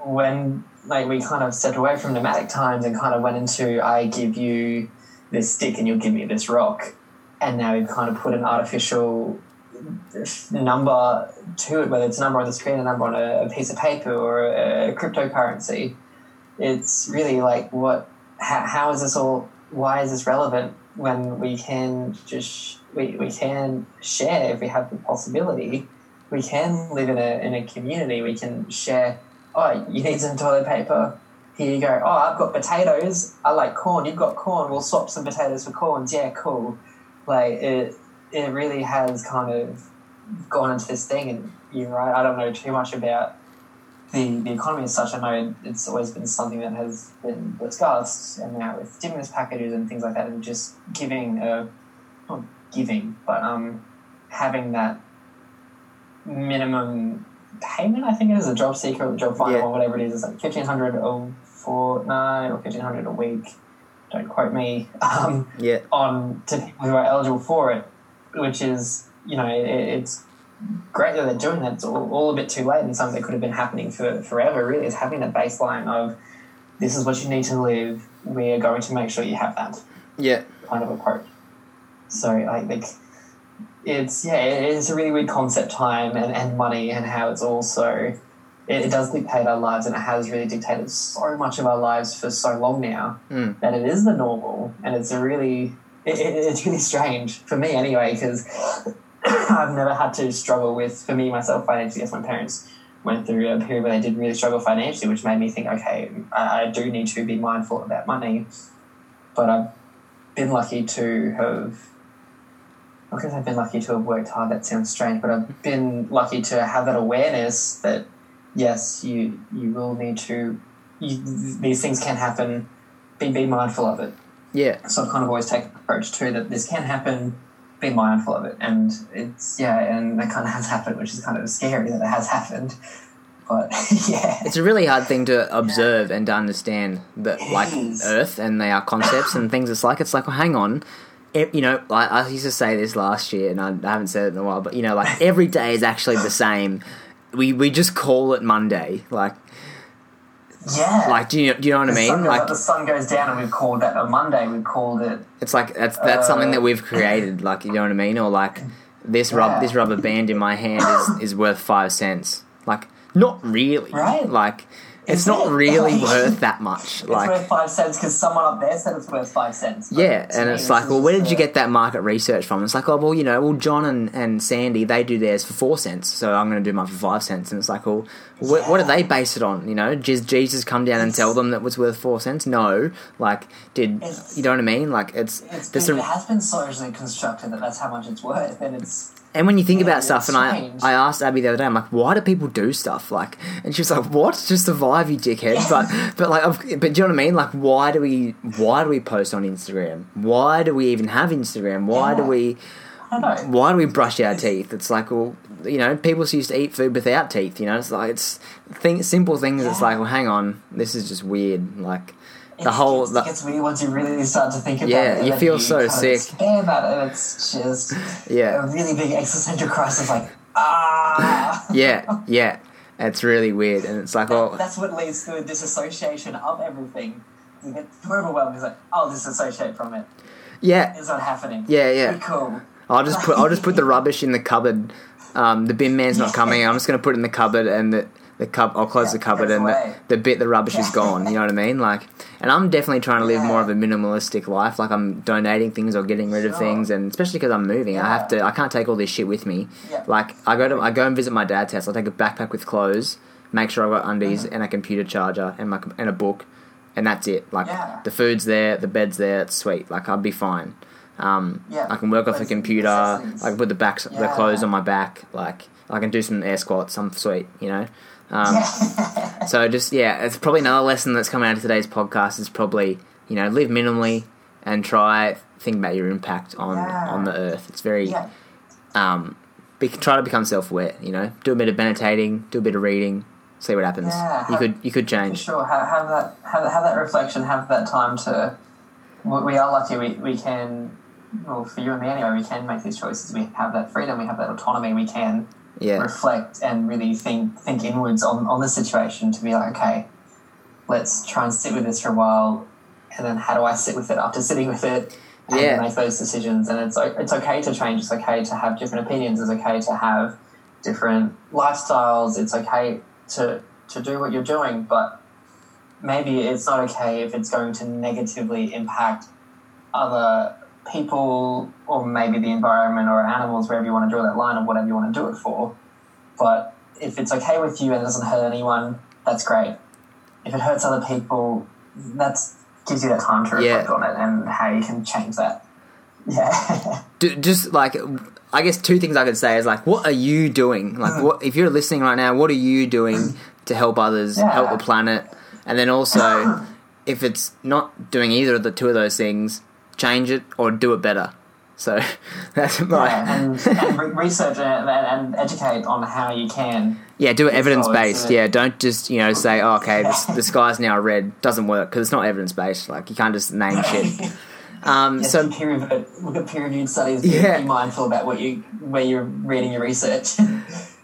when like we kind of stepped away from nomadic times and kind of went into I give you this stick and you'll give me this rock and now we've kind of put an artificial number to it whether it's a number on the screen a number on a, piece of paper or a, cryptocurrency it's really like what how, how is this all why is this relevant when we can just we, we can share if we have the possibility we can live in a, in a community. We can share, oh, you need some toilet paper? Here you go. Oh, I've got potatoes. I like corn. You've got corn. We'll swap some potatoes for corns. Yeah, cool. Like, it, it really has kind of gone into this thing. And you're right, I don't know too much about the, the economy as such, I know it's always been something that has been discussed, and now with stimulus packages and things like that, and just giving a not giving, but um, having that minimum payment. I think it is a job seeker or the job finder Yeah. or whatever it is. It's like fifteen hundred a fortnight or fifteen hundred a week. Don't quote me. Um, Yeah. on to people who are eligible for it, which is you know it, it's great that they're doing that. It's all, all a bit too late, and something that could have been happening for forever. Really, is having that baseline of this is what you need to live. We are going to make sure you have that Yeah. kind of approach. So like, like it's yeah, it is a really weird concept, time and, and money, and how it's also it, it does dictate our lives, and it has really dictated so much of our lives for so long now Mm. that it is the normal, and it's a really it, it, it's really strange for me anyway because I've never had to struggle with for me myself financially. Yes, my parents went through a period where they did really struggle financially, which made me think, okay, I, I do need to be mindful about money. But I've been lucky to have. I guess I've been lucky to have worked hard. That sounds strange, but I've been lucky to have that awareness that yes, you you will need to. You, these things can happen. Be be mindful of it. Yeah. So I've kind of always taken the approach too that this can happen. Be mindful of it, and it's yeah, and that kind of has happened, which is kind of scary that it has happened. But yeah, It's a really hard thing to observe and to understand that, It like is. Earth and they are concepts and things. It's like it's like, well, hang on, you know, I, I used to say this last year, and I haven't said it in a while, but you know, like every day is actually the same. We we just call it Monday, like yeah. like do you do you know what I the sun mean? goes, Like the sun goes down, and we've called that a Monday. We've called it it's like that's that's something Uh, that we've created. Like you know what I mean? Or like this rub this rubber band in my hand is is worth five cents. Like not really, Right. Like it's not really worth that much. it's Like worth five cents because someone up there said it's worth five cents. But Yeah, and it's like, well, where did you get that market research from? It's like, oh, well, you know, well, John and, and Sandy, they do theirs for four cents, so I'm going to do mine for five cents. And it's like, well, wh- what do they base it on? You know, did Jesus come down and tell them that was worth four cents? No. Like, did, It's- you know what I mean? Like, it's, It's been, it has been socially constructed that that's how much it's worth, and it's and when you think Yeah, about stuff, and I, strange. I asked Abby the other day, I'm like, why do people do stuff? Like, and she was like, what? Just survive, you dickhead. But, but like, I've- but do you know what I mean? Like, why do we, why do we post on Instagram? Why do we even have Instagram? Why do Yeah. we, I don't know. why do we brush our teeth? It's like, well, you know, people used to eat food without teeth. You know, it's like it's thing, simple things. It's like, well, hang on, this is just weird. Like the whole, gets, the, it gets weird once you really start to think about Yeah, it. and you feel so kind of sick. About it, it's just Yeah. a really big existential crisis. Like ah, yeah, yeah, it's really weird, and it's like, oh, that's what leads to a disassociation of everything. You get overwhelmed. It's like I'll disassociate from it. yeah, It's not happening. yeah, yeah. Be cool. I'll just put, I'll just put the rubbish in the cupboard. Um, the bin man's not coming. I'm just gonna put it in the cupboard, and the the cup. I'll close Yeah, the cupboard, and the, the bit the rubbish is gone. You know what I mean? Like, and I'm definitely trying to live more of a minimalistic life. Like, I'm donating things or getting rid of things, and especially because I'm moving, I have to. I can't take all this shit with me. Yeah. Like, I go to I go and visit my dad's house. I take a backpack with clothes, make sure I've got undies Mm-hmm. and a computer charger and my and a book, and that's it. Like, Yeah. the food's there, the bed's there. It's sweet. Like, I'll be fine. Um, Yeah. I can work off the computer. I can put the back, the clothes on my back. Like I can do some air squats. I'm sweet, you know. Um, So just yeah, it's probably another lesson that's coming out of today's podcast is probably you know live minimally and try think about your impact on Yeah. on the earth. It's very yeah. um, be, try to become self aware. You know, do a bit of meditating, do a bit of reading, see what happens. Yeah, you could you could change. sure, have, have that have, have that reflection, have that time to. we- We are lucky. We, we can, well, for you and me anyway, we can make these choices. We have that freedom. We have that autonomy. We can Yeah, reflect and really think think inwards on, on the situation to be like, okay, let's try and sit with this for a while, and then how do I sit with it after sitting with it? And Yeah. make those decisions. And it's it's okay to change. It's okay to have different opinions. It's okay to have different lifestyles. It's okay to to do what you're doing, but maybe it's not okay if it's going to negatively impact other people or maybe the environment or animals, wherever you want to draw that line or whatever you want to do it for. But if it's okay with you and it doesn't hurt anyone, that's great. If it hurts other people, that gives you that time to Yeah. reflect on it and how you can change that. Yeah. D- just like I guess two things I could say is like, what are you doing? Like, hmm. what if you're listening right now? What are you doing to help others, Yeah. help the planet, and then also if it's not doing either of the two of those things, change it or do it better. So that's my Yeah, and, and re- research and, and educate on how you can. Yeah, do it evidence based. Yeah, don't just you know say, oh, okay, this, the sky's now red. Doesn't work because it's not evidence based. Like you can't just name shit. Um, Yes, so peer reviewed, look at peer reviewed studies. Be, Yeah. be mindful about what you where you're reading your research.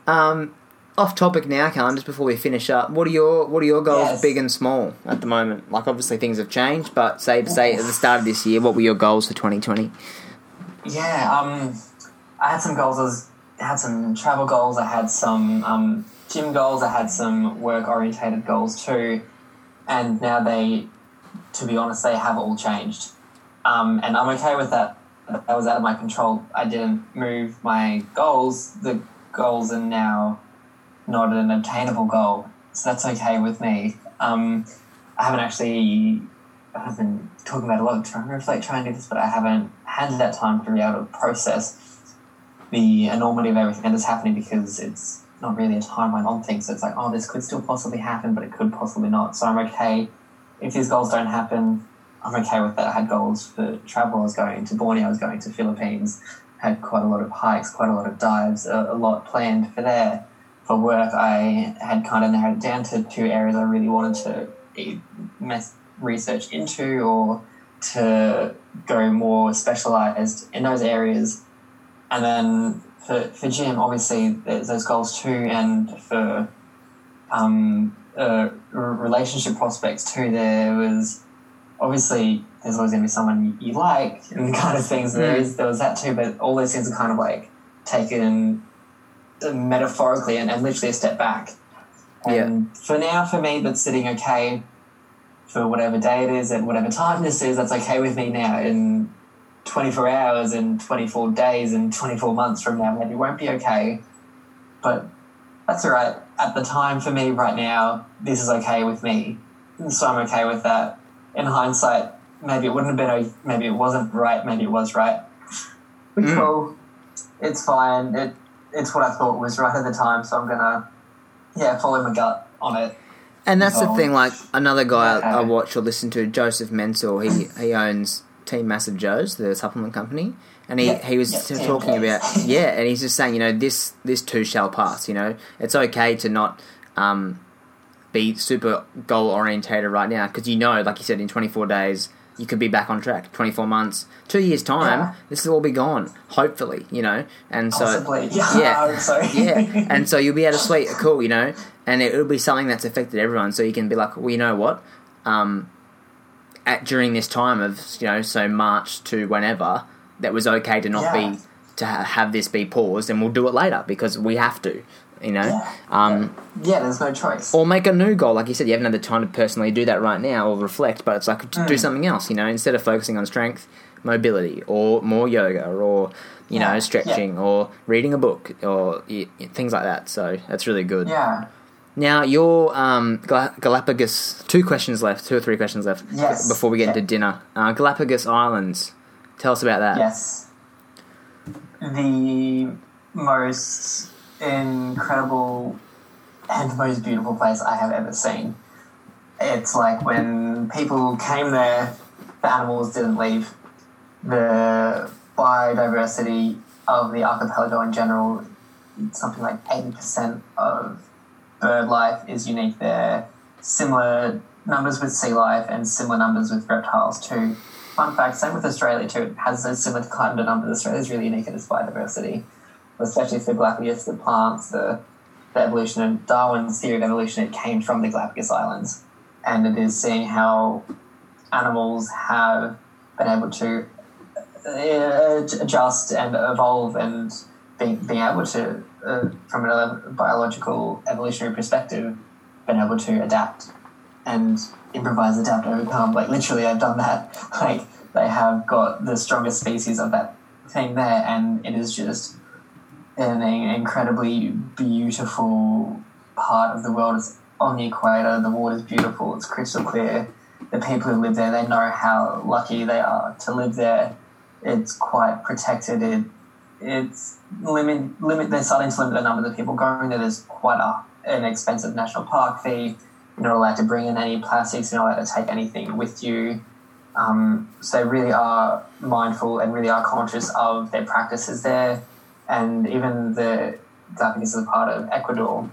um, off topic now, Callan. Just before we finish up, what are your what are your goals, Yes. big and small, at the moment? Like obviously things have changed, but say say at the start of this year, what were your goals for twenty twenty? yeah, um, I had some goals. I was, had some travel goals. I had some um, gym goals. I had some work orientated goals too. And now they, to be honest, they have all changed. Um, and I'm okay with that. That was out of my control. I didn't move my goals. The goals are now not an attainable goal. So that's okay with me. Um, I haven't actually I've been talking about a lot, trying to reflect, trying to do this, but I haven't had that time to be able to process the enormity of everything that is happening because it's not really a timeline on things. So it's like, oh, this could still possibly happen, but it could possibly not. So I'm okay if these goals don't happen. I'm okay with that. I had goals for travel. I was going to Borneo. I was going to Philippines. Had quite a lot of hikes, quite a lot of dives, a, a lot planned for there. For work, I had kind of narrowed it down to two areas I really wanted to mess, research into or to go more specialized in those areas. And then for, for gym, obviously, there's those goals too, and for um, uh, relationship prospects too, there was obviously there's always going to be someone you like and kind of things. There Mm. is there was that too, but all those things are kind of like taken metaphorically and, and literally a step back. And for now, for me, that's sitting okay for whatever day it is and whatever time this is. That's okay with me now. In 24 hours and 24 days and 24 months from now, maybe it won't be okay. But that's all right. At the time, for me right now, this is okay with me. So I'm okay with that. In hindsight, maybe it wouldn't have been, maybe it wasn't right, maybe it was right. Mm. cool. It's fine. It, it's what I thought was right at the time, so I'm gonna, yeah, follow my gut on it. And that's the Oh. thing. Like another guy I, I watch or listen to, Joseph Mensel. He he owns Team Massive Joe's, the supplement company, and he, Yeah, he was t- talking about yeah, and he's just saying, you know, this this too shall pass. You know, it's okay to not um, be super goal orientated right now because you know, like you said, in 24 days you could be back on track. 24 months, two years time, Yeah. this will all be gone. Hopefully, you know, and so Possibly. Yeah, yeah, yeah, and so you'll be able to sweet, cool, you know, and it, will be something that's affected everyone. So you can be like, well, you know what, um, at during this time of you know, so March to whenever, that was okay to not Yeah. be to ha- have this be paused, and we'll do it later because we have to, you know. Yeah. Um, yeah, there's no choice. or make a new goal, like you said, you haven't had the time to personally do that right now or reflect, but it's like Mm. do something else, you know, instead of focusing on strength, mobility, or more yoga, or you Yeah, know, yeah. stretching, or reading a book, or y- things like that. So that's really good. Yeah. Now your um, Gal- Galapagos. Two questions left, two or three questions left Yes. before we get Yeah. into dinner. Uh, Galapagos Islands. Tell us about that. Yes. The most incredible and most beautiful place I have ever seen. It's like when people came there, the animals didn't leave. The biodiversity of the archipelago in general, something like 80% of bird life is unique there. Similar numbers with sea life and similar numbers with reptiles too. Fun fact, same with Australia too. It has those similar kind of numbers. Australia is really unique in its biodiversity, especially for Galapagos, the plants, the, the evolution, of Darwin's theory of evolution, it came from the Galapagos Islands. And it is seeing how animals have been able to uh, adjust and evolve and being, being able to, uh, from a biological evolutionary perspective, been able to adapt and improvise, adapt, overcome. Like literally, I've done that. Like they have got the strongest species of that thing there, and it is just an incredibly beautiful part of the world. It's on the equator. The water's beautiful. It's crystal clear. The people who live there, they know how lucky they are to live there. It's quite protected. It it's limit limit. They're starting to limit the number of people going there. There's quite a an expensive national park fee. You're not allowed to bring in any plastics. You're not allowed to take anything with you. Um, so they really are mindful and really are conscious of their practices there. And even the, I think this is a part of Ecuador,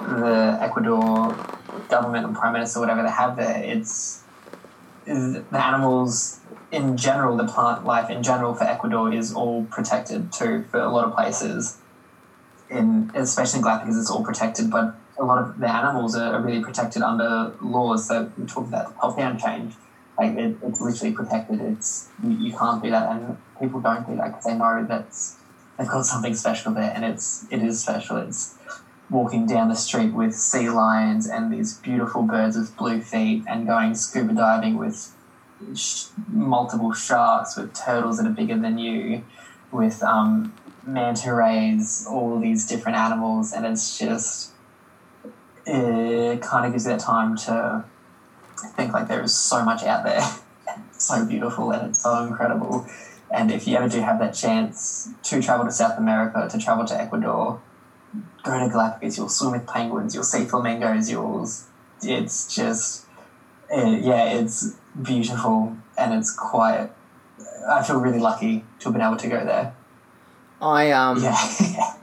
the Ecuador government and prime minister, whatever they have there, it's the animals in general, the plant life in general for Ecuador is all protected too for a lot of places. In especially in Galapagos, it's all protected, but a lot of the animals are really protected under laws. So we talk about top-down change, like it, it's literally protected. It's you, you can't do that, and people don't do that because they know that's they've got something special there, and it's it is special. It's walking down the street with sea lions and these beautiful birds with blue feet, and going scuba diving with sh- multiple sharks, with turtles that are bigger than you, with um, manta rays, all these different animals, and it's just it kind of gives you that time to think like there is so much out there, so beautiful, and it's so incredible. And if you ever do have that chance to travel to South America, to travel to Ecuador, go to Galapagos, you'll swim with penguins, you'll see flamingos, you'll. It's just. Uh, yeah, it's beautiful and it's quiet. I feel really lucky to have been able to go there. I um Yeah.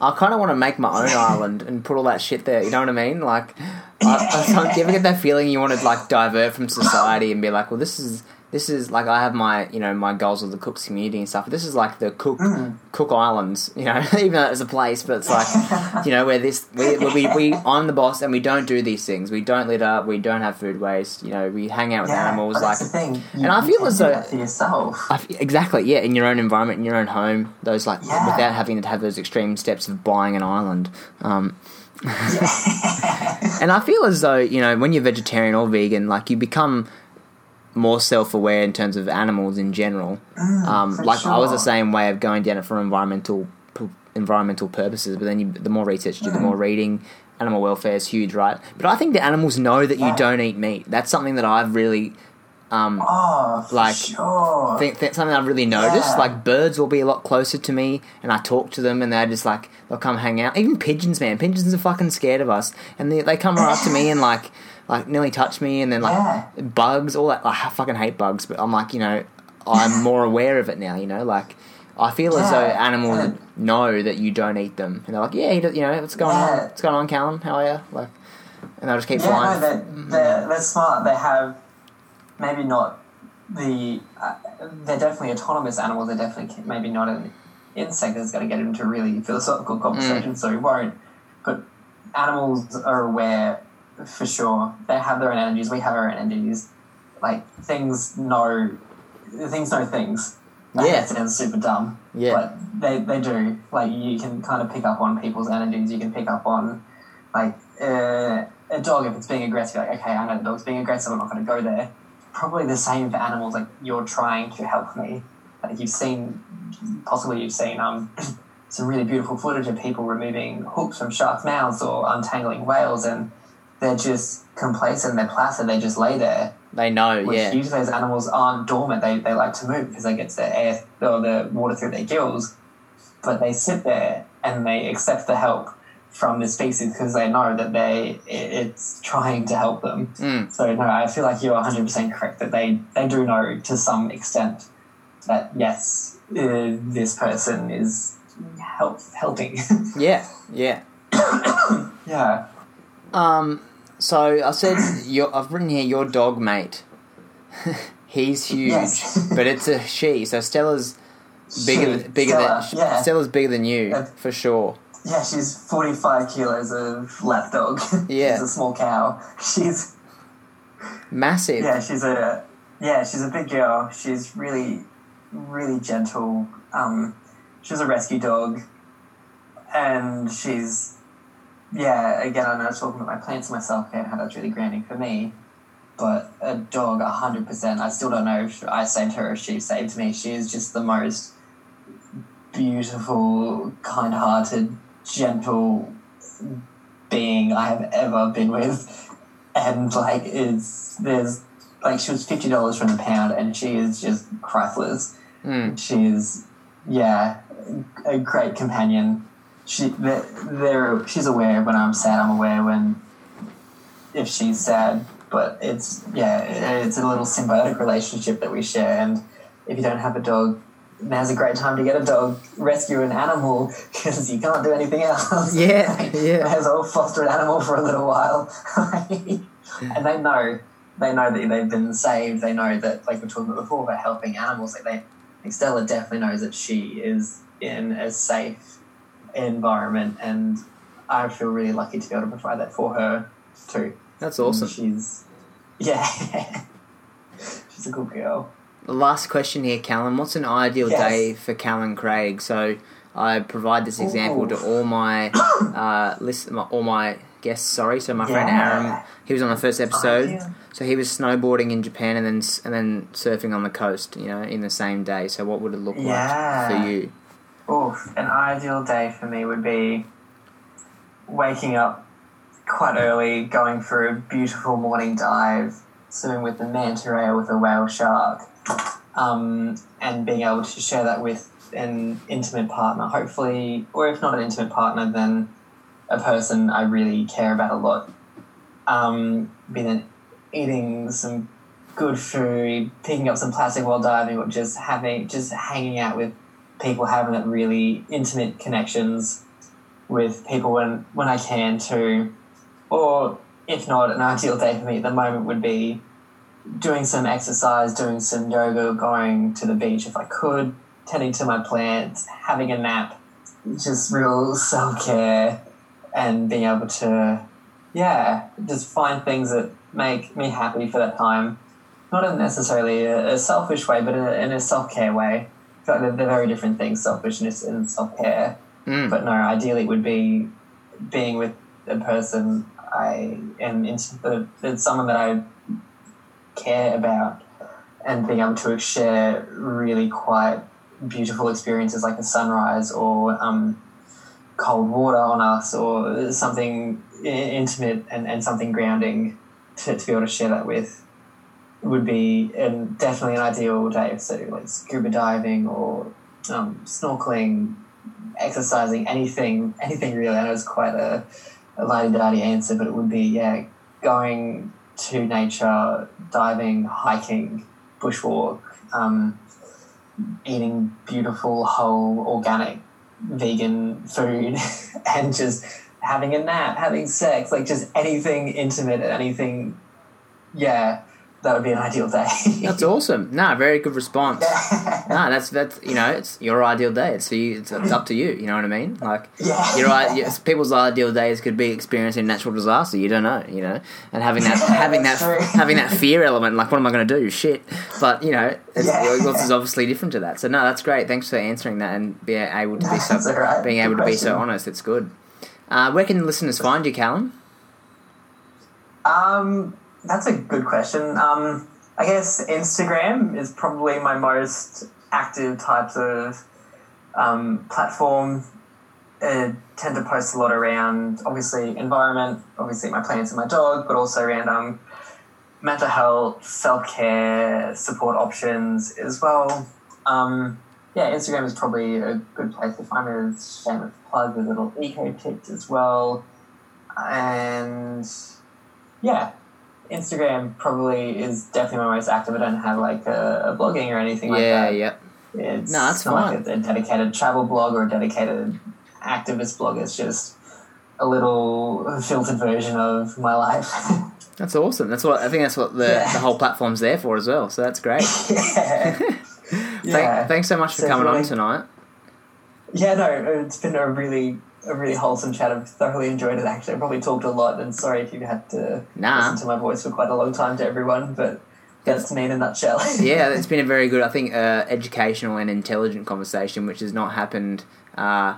I kind of want to make my own island and put all that shit there. You know what I mean? Like, I, I, do you ever get that feeling you want to like divert from society and be like, well, this is this is like I have my you know my goals of the Cooks community and stuff. This is like the Cook Cook Islands, you know, even though it's a place, but it's like you know where this we, we we I'm the boss and we don't do these things. We don't litter. We don't have food waste. You know, we hang out with yeah, animals. Like, that's the thing. You, and I feel as though- for yourself. Exactly, yeah, in your own environment, in your own home, those like Yeah. without having to have those extreme steps of buying an island. Um, and I feel as though you know when you're vegetarian or vegan, like you become more self-aware in terms of animals in general. um, Mm, for like I was the same way of going down it for environmental p- environmental purposes, but then you, the more research you do, the Mm. more reading. Animal welfare is huge, right? But I think the animals know that you don't eat meat. That's something that I've really um, Oh, Like, sure. think that's something I've really noticed. Yeah. Like birds will be a lot closer to me, and I talk to them, and they're just like they'll come hang out. Even pigeons, man, pigeons are fucking scared of us, and they, they come right up to me and like like nearly touch me, and then like Yeah. bugs, all that. I fucking hate bugs, but I'm like you know I'm more aware of it now. You know, like I feel as though animals and- know that you don't eat them, and they're like, yeah, you know, what's going on? Yeah. What's going on, Callan? How are you? Like, and they'll just keep yeah, flying. no, they're, they're, they're smart. They have maybe not the. Uh, they're definitely autonomous animals. They're definitely maybe not an insect that's going to get into really philosophical conversation, so we won't. But animals are aware for sure. They have their own energies. We have our own energies. Like things know, things know things. Yeah. that sounds super dumb. Yeah. but they they do. Like you can kind of pick up on people's energies. You can pick up on like uh, a dog if it's being aggressive. Like okay, I know the dog's being aggressive. I'm not going to go there. Probably the same for animals. Like you're trying to help me. Like you've seen, possibly you've seen um some really beautiful footage of people removing hooks from sharks' mouths or untangling whales, and they're just complacent. They're placid. They just lay there. they know, Which yeah. usually those animals aren't dormant. They, they like to move because they get the air or the water through their gills. But they sit there and they accept the help from the species because they know that they it, it's trying to help them. Mm. So no, I feel like you're 100 percent correct that they they do know to some extent that yes, uh, this person is help helping. Yeah, yeah. yeah. Um, so I said, I've written here your dog mate. He's huge, Yes. but it's a she. So Stella's bigger, She, bigger Stella, than yeah. Stella's bigger than you Yeah. for sure. Yeah, she's 45 kilos of lapdog. Yeah. she's a small cow. She's Massive. Yeah, she's a yeah, she's a big girl. She's really, really gentle. Um, she's a rescue dog, and she's yeah. Again, I know I was talking about my plants and my self care, how that's really grounding for me. But a dog, hundred percent. I still don't know if I saved her or she saved me. She is just the most beautiful, kind-hearted, gentle being I have ever been with and like it's there's like she was fifty dollars from the pound, and she is just priceless. Mm. She is yeah, a great companion, she they're, they're she's aware when I'm sad. I'm aware when if she's sad. But it's yeah, it's a little symbiotic relationship that we share. And if you don't have a dog, now's a great time to get a dog, rescue an animal because you can't do anything else. Yeah, yeah. As well foster an animal for a little while. and they know, they know that they've been saved. They know that, like we talked about before, about helping animals. Like they, like Stella definitely knows that she is in a safe environment, and I feel really lucky to be able to provide that for her too. That's awesome. And she's, yeah, she's a good girl. The last question here, Callan. What's an ideal Yes. day for Callan Craig? So I provide this example to all my uh, list, my, all my guests. Sorry, so my friend Yeah. Aaron, he was on the first episode. Ideal. So he was snowboarding in Japan and then and then surfing on the coast. You know, in the same day. So what would it look Yeah. like for you? Oof, an ideal day for me would be waking up quite early, going for a beautiful morning dive, swimming with the manta ray or with a whale shark, um, and being able to share that with an intimate partner, hopefully, or if not an intimate partner, then a person I really care about a lot. Um, being eating some good food, picking up some plastic while diving, or just having just hanging out with people having really intimate connections with people when when I can too. Or if not, an ideal day for me at the moment would be doing some exercise, doing some yoga, going to the beach if I could, tending to my plants, having a nap, just real self care and being able to yeah, just find things that make me happy for that time. Not in necessarily a, a selfish way, but in a, in a self care way. They're, very different things, selfishness and self care. Mm. But no, ideally it would be being with a person I am into, uh, someone that I care about and being able to share really quite beautiful experiences like a sunrise or um, cold water on us or something intimate and, and something grounding to, to be able to share that with would be and definitely an ideal day. So like scuba diving or um, snorkeling, exercising, anything, anything really. I know it's quite a, a lighty-darty answer, but it would be yeah, going to nature, diving, hiking, bushwalk, um, eating beautiful, whole, organic, vegan food, and just having a nap, having sex, like just anything intimate, anything. Yeah, that would be an ideal day. That's awesome. No, very good response. No, that's that's you know, it's your ideal day. It's for you. It's, it's up to you. You know what I mean? Like Yeah. your yes, people's ideal days could be experiencing natural disaster. You don't know. You know, and having that having that true. having that fear element. Like, what am I going to do? Shit. But you know, it's, Yeah. yours is obviously different to that. So no, that's great. Thanks for answering that and being able to be so right. being able Good to be so honest. It's good. Uh, where can listeners find you, Callan? Um, that's a good question. Um, I guess Instagram is probably my most active types of um, platform. I tend to post a lot around obviously environment, obviously my plants and my dog, but also around um, mental health, self care, support options as well. Um, yeah, Instagram is probably a good place to find me. It's shameless plug with little eco tips as well, and yeah, Instagram probably is definitely my most active. I don't have like a, a blogging or anything like that. yeah. It's No, that's not fine. like a, a dedicated travel blog or a dedicated activist blog. It's just a little filtered version of my life. That's awesome. That's what I think. That's what the, Yeah. the whole platform's there for as well. So that's great. yeah. Thank, Yeah. thanks so much for So coming on tonight. Yeah, no, it's been a really a really wholesome chat. I've thoroughly enjoyed it. Actually, I probably talked a lot, and sorry if you had to Nah. listen to my voice for quite a long time to everyone, but that's me in a nutshell. yeah, it's been a very good, I think, uh, educational and intelligent conversation, which has not happened. Uh,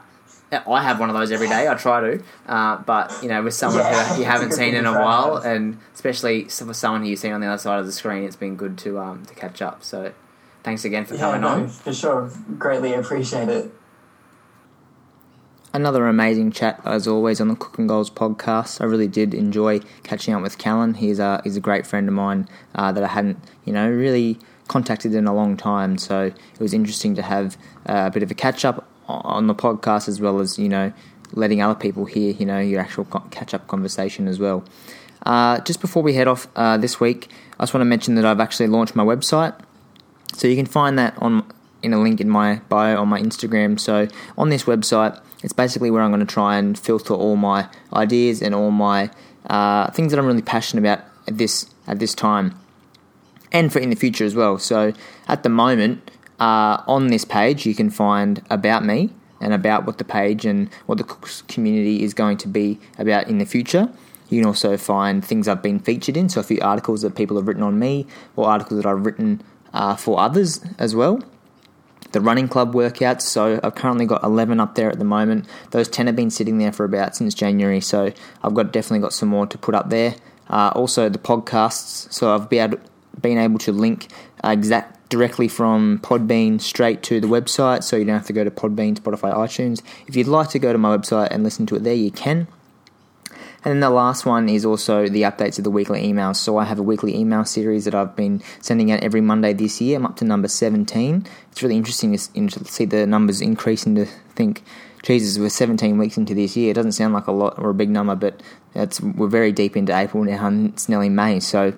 I have one of those every day. I try to, uh, but you know, with someone Yeah, who you haven't seen in a while, and especially for someone who you've seen on the other side of the screen, it's been good to um, to catch up. So, thanks again for yeah, coming no, on. for sure. Greatly appreciate it. Another amazing chat as always on the Cook 'N' Goals podcast. I really did enjoy catching up with Callan. He's a he's a great friend of mine uh, that I hadn't you know really contacted in a long time. So it was interesting to have uh, a bit of a catch up on the podcast as well as you know letting other people hear, you know, your actual catch up conversation as well. Uh, just before we head off uh, this week, I just want to mention that I've actually launched my website. So you can find that on in a link in my bio on my Instagram. So on this website, it's basically where I'm going to try and filter all my ideas and all my uh, things that I'm really passionate about at this at this time, and for in the future as well. So at the moment, uh, on this page, you can find about me and about what the page and what the community is going to be about in the future. You can also find things I've been featured in, so a few articles that people have written on me or articles that I've written uh, for others as well. The running club workouts, so I've currently got 11 up there at the moment. Those 10 have been sitting there for about since January, so I've got definitely got some more to put up there. Uh, also, the podcasts, so I've been able, to link uh, exact directly from Podbean straight to the website, so you don't have to go to Podbean, Spotify, iTunes. If you'd like to go to my website and listen to it there, you can. And then the last one is also the updates of the weekly emails. So I have a weekly email series that I've been sending out every Monday this year. I'm up to number 17. It's really interesting to see the numbers increasing to think, Jesus, we're 17 weeks into this year. It doesn't sound like a lot or a big number, but we're very deep into April now and it's nearly May. So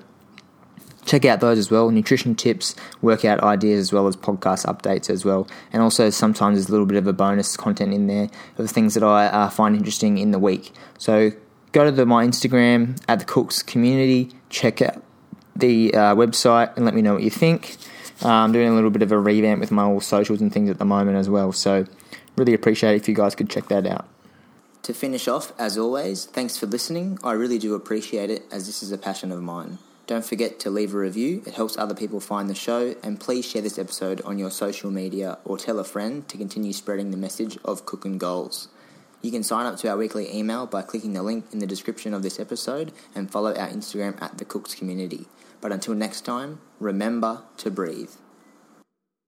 check out those as well nutrition tips workout ideas as well as podcast updates as well and also sometimes there's a little bit of a bonus content in there of things that i uh, find interesting in the week so go to the, my Instagram at the Cooks Community, check out the uh, website, and let me know what you think. Uh, I'm doing a little bit of a revamp with my all socials and things at the moment as well, so really appreciate it if you guys could check that out. To finish off, as always, thanks for listening. I really do appreciate it as this is a passion of mine. Don't forget to leave a review, it helps other people find the show, and please share this episode on your social media or tell a friend to continue spreading the message of Cook 'N' Goals. You can sign up to our weekly email by clicking the link in the description of this episode and follow our Instagram at the Cooks Community. But until next time, remember to breathe.